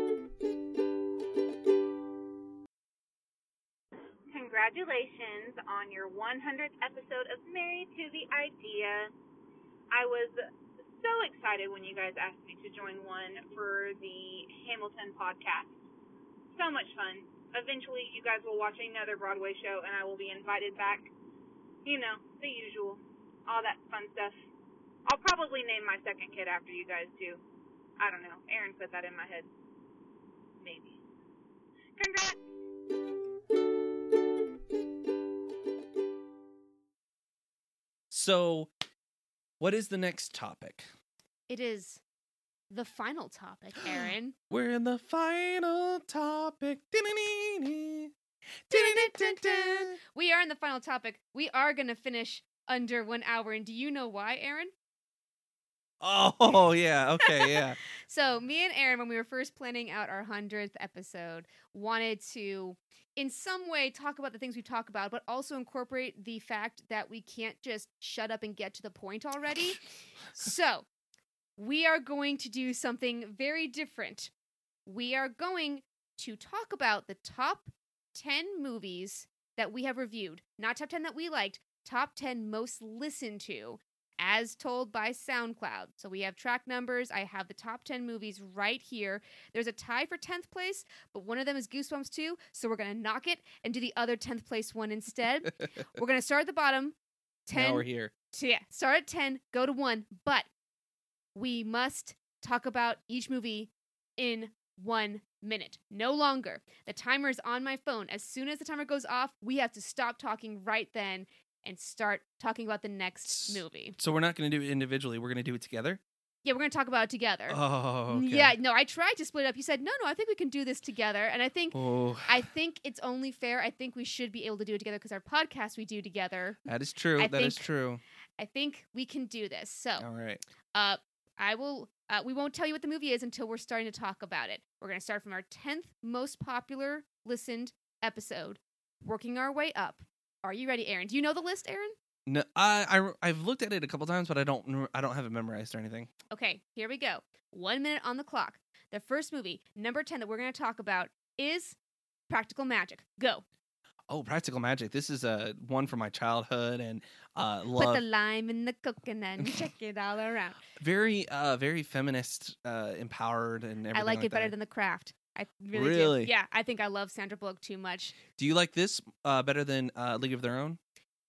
Congratulations on your 100th episode of Married to the Idea. I was so excited when you guys asked me to join one for the Hamilton podcast. So much fun. Eventually, you guys will watch another Broadway show and I will be invited back. You know, the usual. All that fun stuff. I'll probably name my second kid after you guys too. I don't know. Aaron put that in my head. Maybe. Congrats! So, what is the next topic? It is the final topic, Aaron. We're in the final topic. We are in the final topic. We are going to finish under one hour. And do you know why, Aaron? Oh yeah, okay, yeah. So, me and Aaron, when we were first planning out our 100th episode, wanted to, in some way, talk about the things we talk about, but also incorporate the fact that we can't just shut up and get to the point already. so, we are going to do something very different. We are going to talk about the top 10 movies that we have reviewed, not top 10 that we liked, top 10 most listened to as told by SoundCloud. So we have track numbers. I have the top 10 movies right here. There's a tie for 10th place, but one of them is Goosebumps 2. So we're going to knock it and do the other 10th place one instead. we're going to start at the bottom. 10 now we're here. so yeah, start at 10, go to 1, but we must talk about each movie in 1 minute. No longer. The timer is on my phone. As soon as the timer goes off, we have to stop talking right then and start talking about the next movie. So we're not going to do it individually. We're going to do it together. Yeah, we're going to talk about it together. Oh, okay. Yeah, no, I tried to split it up. You said, "No, no, I think we can do this together." And I think Oh, I think it's only fair. I think we should be able to do it together because our podcast we do together. that is true. I That is think- true. I think we can do this. So, All right. Uh, I will. Uh, we won't tell you what the movie is until we're starting to talk about it. We're going to start from our tenth most popular listened episode, working our way up. Are you ready, Aaron? Do you know the list, Aaron? No, I, I I've looked at it a couple times, but I don't I don't have it memorized or anything. Okay, here we go. One minute on the clock. The first movie, number ten, that we're going to talk about is Practical Magic. Go. Oh, Practical Magic. This is a one from my childhood and uh Put the lime in the coconut and check it all around. very uh very feminist, uh empowered and everything. I like, it better that. than The Craft. I really, Really? do. Yeah, I think I love Sandra Bullock too much. Do you like this uh better than uh League of Their Own?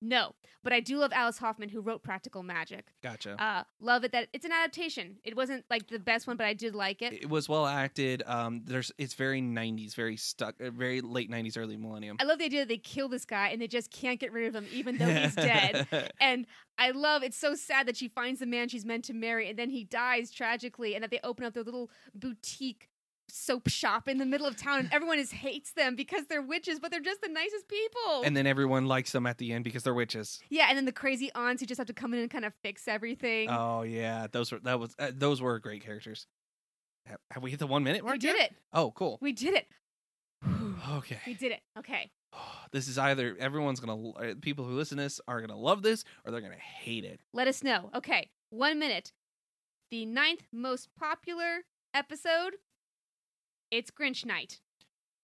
No, but I do love Alice Hoffman, who wrote Practical Magic. Gotcha. Uh, love it that it's an adaptation. It wasn't like the best one, but I did like it. it was well acted. Um, there's it's very '90s, very stuck, uh, very late '90s, early millennium. I love the idea that they kill this guy and they just can't get rid of him, even though he's dead. And I love it's so sad that she finds the man she's meant to marry and then he dies tragically, and that they open up their little boutique soap shop in the middle of town, and everyone is hates them because they're witches, but they're just the nicest people. and then everyone likes them at the end because they're witches. yeah, and then the crazy aunts who just have to come in and kind of fix everything. Oh yeah, those were that was uh, those were great characters. Have, have we hit the one minute we did yet? it. Oh, cool. We did it. Okay. We did it. Okay. This is either everyone's gonna uh, people who listen to this are gonna love this or they're gonna hate it. Let us know. Okay, one minute. The ninth most popular episode. It's Grinch Night.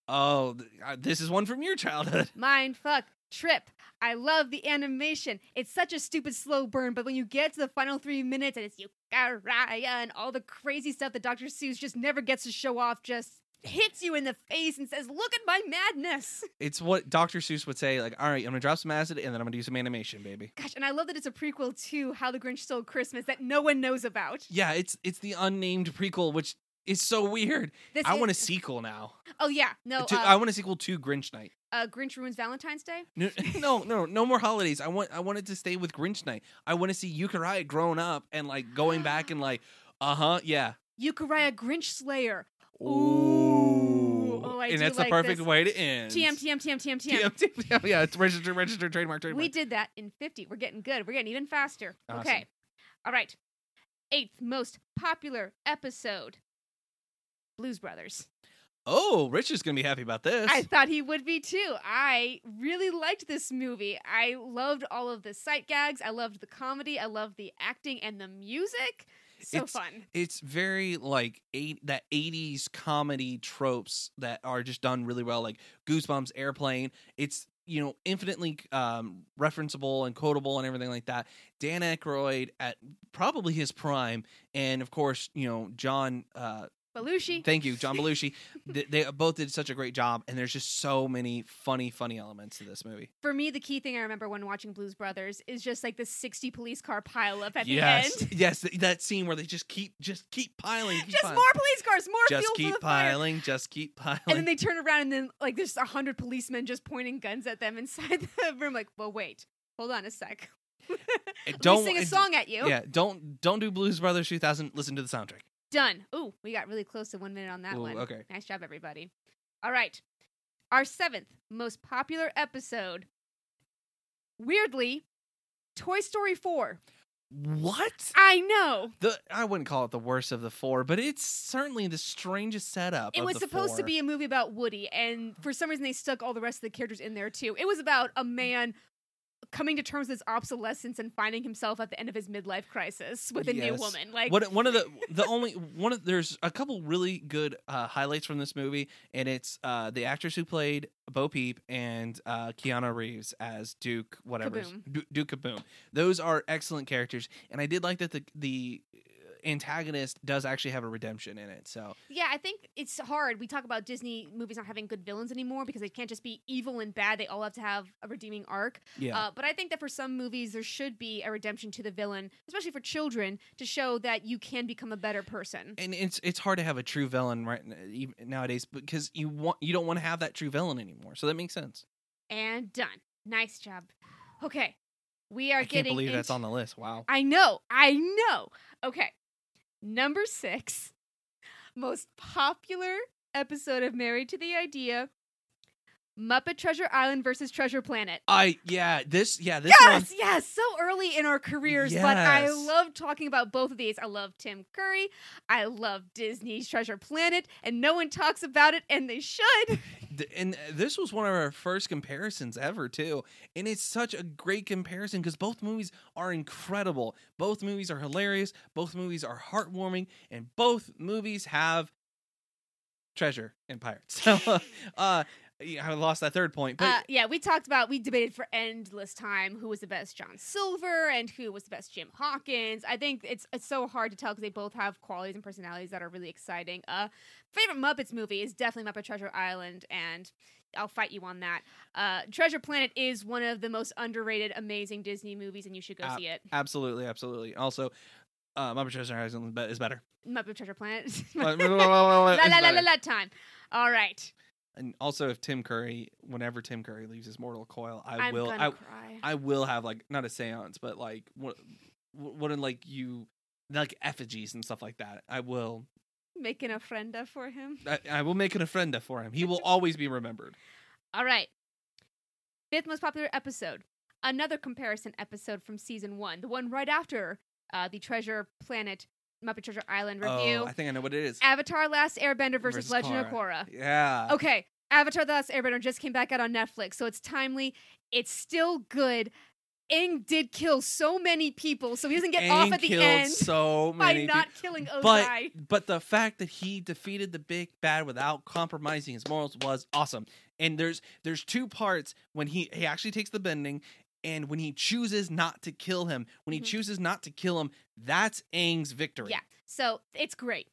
Oh, uh, this is one from your childhood. Mind fuck trip. I love the animation. It's such a stupid slow burn, but when you get to the final three minutes and it's Euchariah and all the crazy stuff that Dr. Seuss just never gets to show off, just hits you in the face and says, "Look at my madness." It's what Dr. Seuss would say. Like, all right, I'm gonna drop some acid and then I'm gonna do some animation, baby. Gosh, and I love that it's a prequel to How the Grinch Stole Christmas that no one knows about. Yeah, it's it's the unnamed prequel, which is so weird. This I is- want a sequel now. Oh yeah, no. To- uh, I want a sequel to Grinch Night. uh, Grinch ruins Valentine's Day. No, no, no, no more holidays. I want, I wanted to stay with Grinch Night. I want to see Euchariah grown up and like going back and like, uh huh, yeah. Euchariah Grinch Slayer. Ooh, Oh, I and do that's like the perfect this. way to end. TM TM TM TM TM. TM, TM. yeah, it's registered, registered, trademark, trademark. We did that in 50. We're getting good. We're getting even faster. Awesome. Okay. All right. Eighth most popular episode Blues Brothers. Oh, Rich is gonna be happy about this. I thought he would be too. I really liked this movie. I loved all of the sight gags. I loved the comedy. I loved the acting and the music. So It's- fun. it's very like eight that 80s comedy tropes that are just done really well like goosebumps airplane it's you know infinitely um referenceable and quotable and everything like that dan Aykroyd at probably his prime and of course you know john uh Belushi. thank you john belushi they, they both did such a great job and there's just so many funny funny elements to this movie For me, the key thing I remember when watching Blues Brothers is just like the 60 police car pileup at yes the end. yes th- that scene where they just keep just keep piling keep Just piling. more police cars, more just fuel keep the fire. piling just keep piling And then they turn around and then like there's a hundred policemen just pointing guns at them inside the room. Like, well, wait, hold on a sec. Don't sing a song at you. Yeah, don't don't do Blues Brothers 2000. Listen to the soundtrack. Done. Ooh, we got really close to one minute on that Ooh, one. okay. Nice job, everybody. All right. Our seventh most popular episode, weirdly, Toy Story 4. What? I know. The I wouldn't call it the worst of the four, but it's certainly the strangest setup. It was supposed to be a movie about Woody, and for some reason they stuck all the rest of the characters in there too. It was about a man coming to terms with his obsolescence and finding himself at the end of his midlife crisis with a new woman. Like What one of the the only one of there's a couple really good uh, highlights from this movie, and it's uh, the actress who played Bo Peep and uh, Keanu Reeves as Duke whatever Caboom. Du- Duke Caboom. Those are excellent characters, and I did like that the the antagonist does actually have a redemption in it. So Yeah, I think it's hard. We talk about Disney movies not having good villains anymore because they can't just be evil and bad. They all have to have a redeeming arc. yeah, Uh, but I think that for some movies, there should be a redemption to the villain, especially for children, to show that you can become a better person. and it's it's hard to have a true villain right nowadays because you want you don't want to have that true villain anymore. So that makes sense. And done. Nice job. Okay, we are getting. I can't getting. believe that's on the list. Wow. I know. I know. Okay. Number six, most popular episode of Married to the Idea Muppet Treasure Island versus Treasure Planet. I yeah this yeah this one Yes, yes, so early in our careers, but I love talking about both of these. I love Tim Curry. I love Disney's Treasure Planet, and no one talks about it, and they should. And this was one of our first comparisons ever too. And it's such a great comparison because both movies are incredible. Both movies are hilarious. Both movies are heartwarming. And both movies have treasure and pirates. So uh i lost that third point but uh, yeah, we talked about, we debated for endless time who was the best John Silver and who was the best Jim Hawkins. I think it's it's so hard to tell because they both have qualities and personalities that are really exciting. Uh, favorite Muppets movie is definitely Muppet Treasure Island, and I'll fight you on that. Uh, Treasure Planet is one of the most underrated, amazing Disney movies, and you should go Uh, see it. absolutely absolutely also uh Muppet Treasure Island is better. Muppet Treasure Planet. la, la la la la better. la time. All right, And also, if Tim Curry, whenever Tim Curry leaves his mortal coil, I I'm will, I, cry. I will have like not a séance, but like what, what, like you, like effigies and stuff like that. I will, make an ofrenda for him. I, I will make an ofrenda for him. He will always be remembered. All right. Fifth most popular episode. Another comparison episode from season one, the one right after uh, the Treasure Planet Muppet Treasure Island oh, review. Oh, I think I know what it is. Avatar: Last Airbender versus, Versus Legend of Korra. Yeah. Okay, Avatar: The Last Airbender just came back out on Netflix, so it's timely. It's still good. Aang did kill so many people, so he doesn't get off at the end so by not killing Ozai. but but the fact that he defeated the big bad without compromising his morals was awesome. And there's there's two parts when he he actually takes the bending and when he chooses not to kill him. When he Mhm. chooses not to kill him, that's Aang's victory. Yeah, so it's great.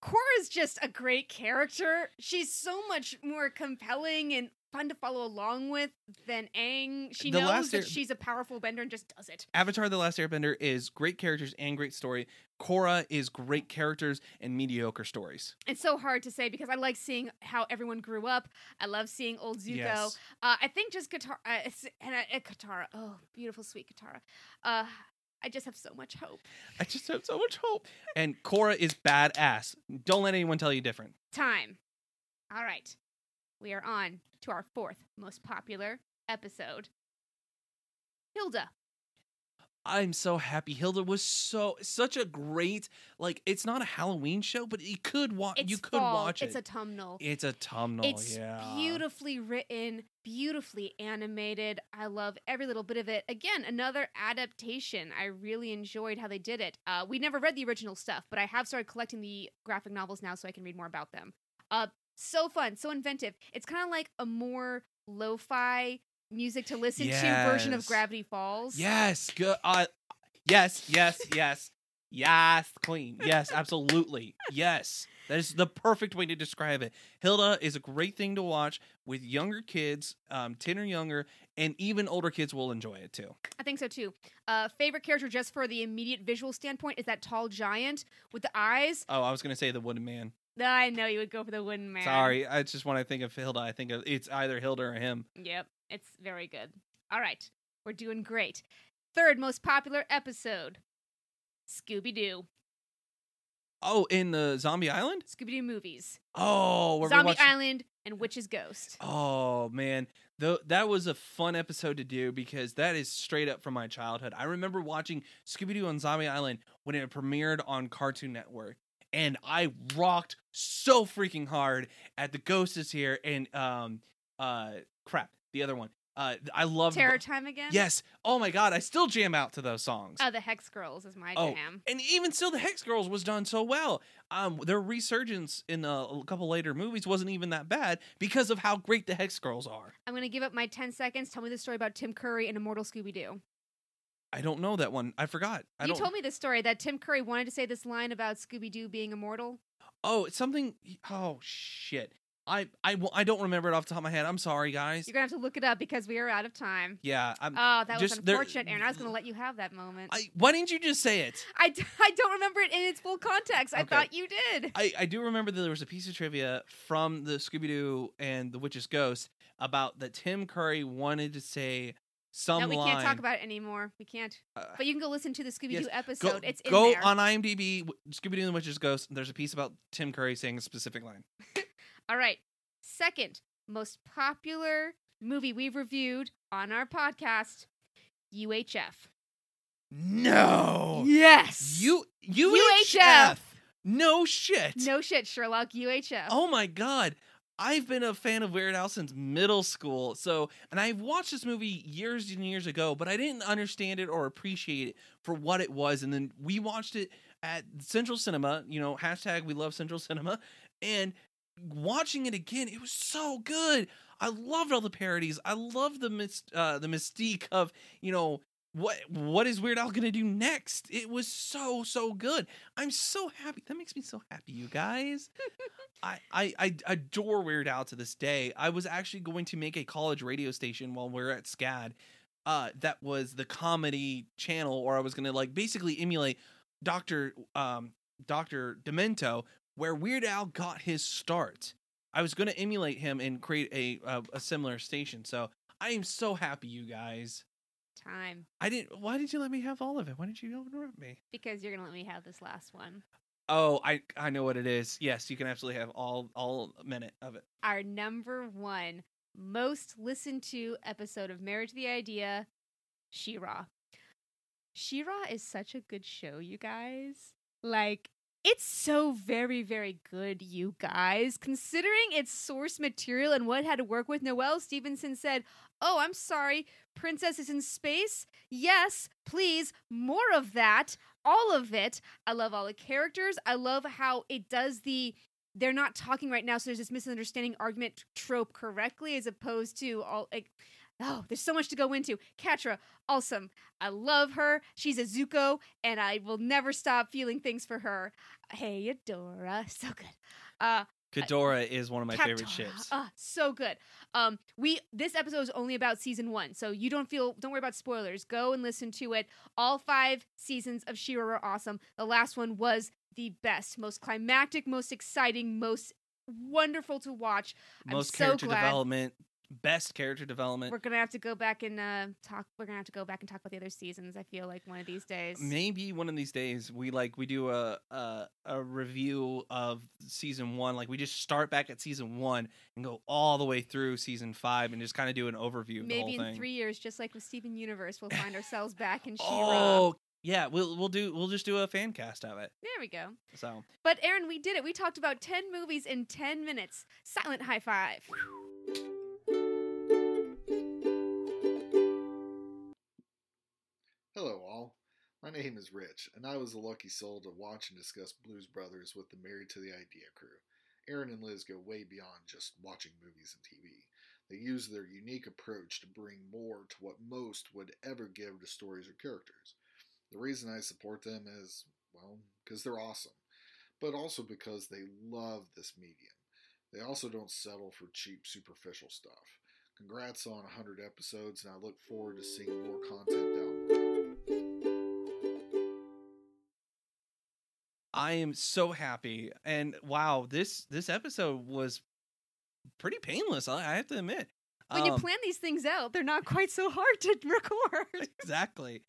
Korra's just a great character. She's so much more compelling and fun to follow along with than Aang. She The knows that Air- she's a powerful bender and just does it. Avatar: The Last Airbender is great characters and great story. Korra is great characters and mediocre stories. It's so hard to say because I like seeing how everyone grew up. I love seeing old Zuko. Yes. Uh, I think just Katara uh, and uh, Katara. Oh, beautiful, sweet Katara. Uh, I just have so much hope. I just have so much hope. And Korra is badass. Don't let anyone tell you different. Time. All right. We are on to our fourth most popular episode. Hilda. I'm so happy. Hilda was so such a great like. It's not a Halloween show, but you could watch. It's You could fall. watch It's it. a tumnal. it's autumnal. It's yeah. beautifully written, beautifully animated. I love every little bit of it. Again, another adaptation. I really enjoyed how they did it. Uh, we never read the original stuff, but I have started collecting the graphic novels now so I can read more about them. Uh, so fun, so inventive. It's kind of like a more lo-fi music to listen to version of Gravity Falls. Yes. Good. Uh, yes. Yes. Yes. Yes. Queen. Yes. Absolutely. Yes. That is the perfect way to describe it. Hilda is a great thing to watch with younger kids, um, ten or younger, and even older kids will enjoy it too. I think so too. Uh, favorite character, just for the immediate visual standpoint, is that tall giant with the eyes. Oh, I was gonna say the Wooden Man. I know you would go for the wooden man. Sorry, I just when I think of Hilda, I think of it's either Hilda or him. Yep, it's very good. All right, we're doing great. Third most popular episode Scooby Doo. Oh, in the Zombie Island. Scooby Doo movies, Oh, where we Zombie watched- Island, and Witch's Ghost. Oh man, though that was a fun episode to do because that is straight up from my childhood. I remember watching Scooby Doo on Zombie Island when it premiered on Cartoon Network, and I rocked so freaking hard at the Ghost is here and um uh crap the other one. Uh, I love Terror Time again. Yes. Oh my god, I still jam out to those songs. Oh, the Hex Girls is my Oh, jam. and even still, the Hex Girls was done so well. Um, their resurgence in a, a couple later movies wasn't even that bad because of how great the Hex Girls are. I'm gonna give up my ten seconds. Tell me the story about Tim Curry and Immortal Scooby Doo. I don't know that one. I forgot. I You told me this story that Tim Curry wanted to say this line about Scooby Doo being immortal. Oh, it's something. Oh shit. I I I don't remember it off the top of my head. I'm sorry, guys. You're gonna have to look it up because we are out of time. Yeah. I'm, Oh, that was just there- unfortunate, Aaron. I was gonna let you have that moment. I, why didn't you just say it? I, I don't remember it in its full context. I Okay. thought you did. I, I do remember that there was a piece of trivia from the Scooby Doo and the Witch's Ghost about that Tim Curry wanted to say some no, we line. can't talk about it anymore. We can't. Uh, But you can go listen to the Scooby Doo yes, episode. Go, it's in go there. on IMDb, Scooby Doo and the Witch's Ghost. There's a piece about Tim Curry saying a specific line. All right. Second most popular movie we've reviewed on our podcast, UHF. No. Yes. You UHF. UHF. No shit. No shit, Sherlock. UHF. Oh my god. I've been a fan of Weird Al since middle school. So, and I've watched this movie years and years ago, but I didn't understand it or appreciate it for what it was. And then we watched it at Central Cinema, you know, hashtag we love Central Cinema. And watching it again, it was so good. I loved all the parodies. I loved the mis- uh, the mystique of, you know, what what is Weird Al gonna do next? It was so so good. I'm so happy. That makes me so happy, you guys. I, I I adore Weird Al to this day. I was actually going to make a college radio station while we are at SCAD. Uh, that was the comedy channel, or I was gonna like basically emulate Doctor um Doctor Demento, where Weird Al got his start. I was gonna emulate him and create a a, a similar station. So I am so happy, you guys. Time. I didn't. Why did you let me have all of it? Why didn't you interrupt me? Because you're gonna let me have this last one. Oh, I I know what it is. Yes, you can absolutely have all all minute of it. Our number one most listened to episode of Marriage to the Idea, She-Ra. She-Ra is such a good show, you guys. Like, it's so very, very good, you guys. Considering its source material and what had to work with, Noelle Stevenson said, Oh, I'm sorry, Princess is in space? Yes, please, more of that. All of it. I love all the characters. I love how it does the they're not talking right now, so there's this misunderstanding argument trope correctly as opposed to all like oh, there's so much to go into. Catra, awesome. I love her. She's a Zuko, and I will never stop feeling things for her. Hey, Adora, so good. Uh, Ghidorah is one of my favorite ships. Ah, so good. Um, we this episode is only about season one, so you don't feel don't worry about spoilers. Go and listen to it. All five seasons of She-Ra are awesome. The last one was the best, most climactic, most exciting, most wonderful to watch. I'm Most so character glad. development, best character development. We're gonna have to go back and uh, talk. We're gonna have to go back and talk about the other seasons. I feel like one of these days. Maybe one of these days we like we do a, a a review of season one. Like we just start back at season one and go all the way through season five and just kind of do an overview of the Maybe in thing. three years, just like with Steven Universe, we'll find ourselves back in She-Ra. oh yeah, we'll we'll do we'll just do a fan cast of it. There we go. So But Aaron, we did it. We talked about 10 movies in 10 minutes. Silent high five. Hello, all. My name is Rich, and I was the lucky soul to watch and discuss Blues Brothers with the Married to the Idea crew. Aaron and Liz go way beyond just watching movies and TV. They use their unique approach to bring more to what most would ever give to stories or characters. The reason I support them is, well, because they're awesome, but also because they love this medium. They also don't settle for cheap, superficial stuff. Congrats on 100 episodes, and I look forward to seeing more content down the road. I am so happy and wow, this this episode was pretty painless. I, I have to admit. When you Um, plan these things out, they're not quite so hard to record. exactly.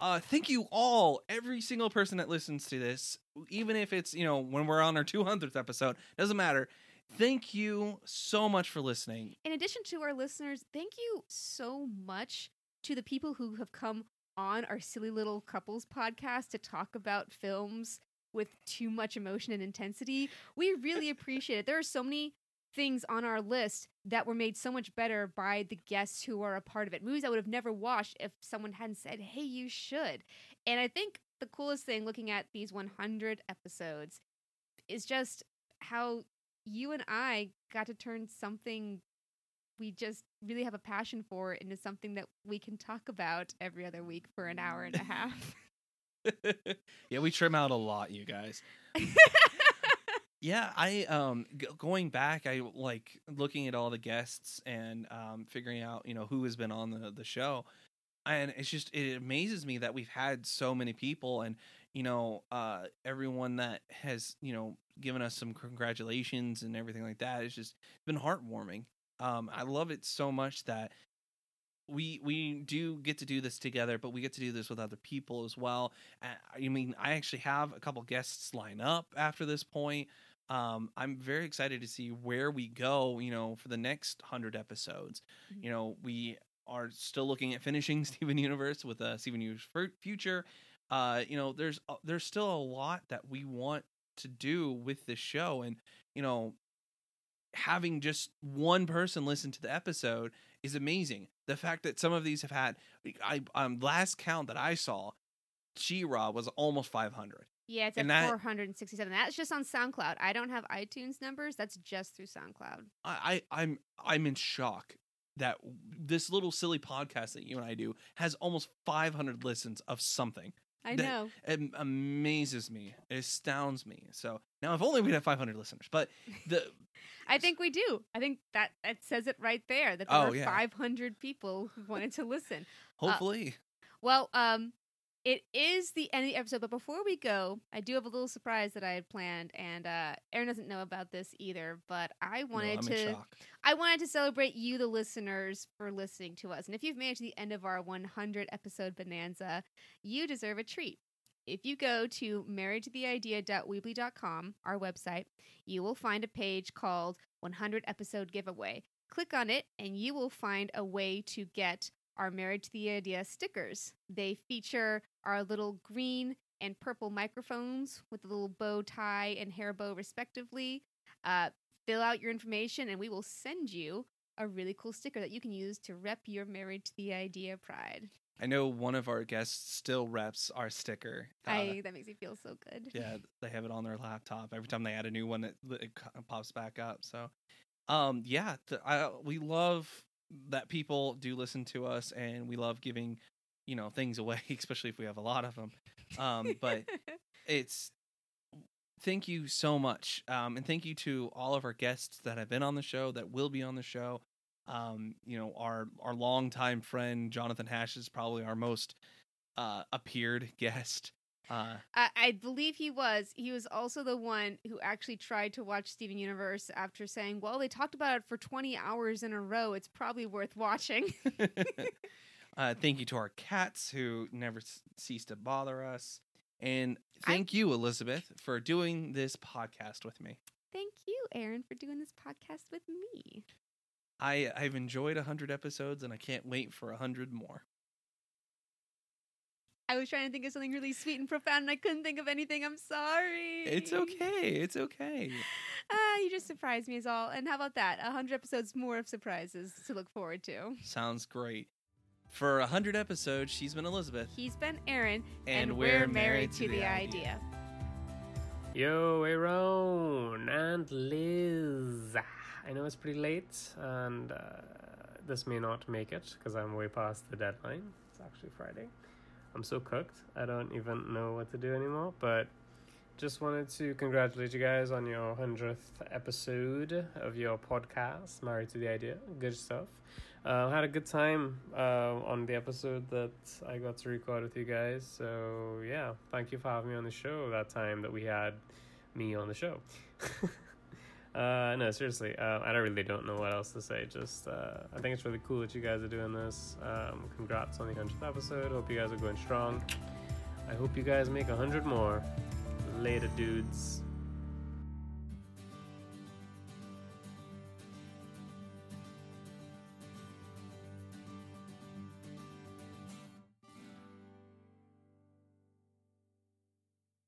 Uh, thank you all, every single person that listens to this, even if it's you know when we're on our 200th episode, doesn't matter. Thank you so much for listening. In addition to our listeners, thank you so much to the people who have come on our silly little couples podcast to talk about films with too much emotion and intensity. We really appreciate it. There are so many things on our list that were made so much better by the guests who are a part of it. Movies I would have never watched if someone hadn't said, "Hey, you should." And I think the coolest thing looking at these 100 episodes is just how you and I got to turn something we just really have a passion for into something that we can talk about every other week for an hour and a half. yeah, we trim out a lot, you guys. Yeah, I um g- going back, I like looking at all the guests and um figuring out you know who has been on the the show, and it's just it amazes me that we've had so many people and you know uh everyone that has you know given us some congratulations and everything like that. It's just been heartwarming. Um, I love it so much that we we do get to do this together, but we get to do this with other people as well. I mean, I actually have a couple guests line up after this point. Um, I'm very excited to see where we go. You know, for the next hundred episodes. Mhm. You know, we are still looking at finishing Steven Universe with uh, Steven Universe Fu- Future. Uh, you know, there's uh, there's still a lot that we want to do with this show, and you know, having just one person listen to the episode is amazing. The fact that some of these have had, I um last count that I saw, She-Ra was almost 500. yeah, it's at that- 467. That's just on SoundCloud. I don't have iTunes numbers. That's just through SoundCloud. I, I I'm I'm in shock that this little silly podcast that you and I do has almost 500 listens of something. I That- know. It amazes me. It astounds me. So now, if only we'd have 500 listeners, but the I think we do. I think that that says it right there that there Oh, were yeah. 500 people who wanted to listen. hopefully, Well, um, it is the end of the episode, but before we go, I do have a little surprise that I had planned, and uh, Aaron doesn't know about this either. But I wanted I'm to. I wanted to celebrate you, the listeners, for listening to us. And if you've made it to the end of our 100 episode bonanza, you deserve a treat. If you go to marriedtotheidea.weebly.com, our website, you will find a page called 100 episode giveaway. Click on it, and you will find a way to get our Married to the Idea stickers. They feature our little green and purple microphones with a little bow tie and hair bow, respectively. Uh, fill out your information, and we will send you a really cool sticker that you can use to rep your Married to the Idea pride. I know one of our guests still reps our sticker. Uh, I that makes me feel so good. yeah, they have it on their laptop. Every time they add a new one, it, it pops back up. So, um, yeah, th- I, we love that people do listen to us, and we love giving, you know, things away, especially if we have a lot of them. Um, but it's thank you so much, um, and thank you to all of our guests that have been on the show, that will be on the show. Um, you know, our our longtime friend Jonathan Hash is probably our most uh appeared guest. Uh, I, I believe he was. He was also the one who actually tried to watch Steven Universe after saying, "Well, they talked about it for 20 hours in a row. It's probably worth watching." uh, thank you to our cats who never s- cease to bother us. And thank you, Elizabeth, for doing this podcast with me. Thank you, Aaron, for doing this podcast with me. I, I've enjoyed 100 episodes and I can't wait for 100 more. I was trying to think of something really sweet and profound, and I couldn't think of anything. I'm sorry. It's okay. It's okay. Ah, you just surprised me, is all. And how about that? A hundred episodes more of surprises to look forward to. Sounds great. For 100 episodes, she's been Elizabeth. He's been Aaron, And we're married to the idea. Yo, Aaron and Liz. I know it's pretty late, and uh, this may not make it because I'm way past the deadline. It's actually Friday. I'm so cooked, I don't even know what to do anymore. But just wanted to congratulate you guys on your 100th episode of your podcast, Married to the Idea. Good stuff. Uh, had a good time uh, on the episode that I got to record with you guys. So, yeah, thank you for having me on the show that time that we had me on the show. Uh, no, seriously, uh, I don't really don't know what else to say. Just, uh, I think it's really cool that you guys are doing this. Um, congrats on the hundredth episode. Hope you guys are going strong. I hope you guys make a hundred more. Later, dudes.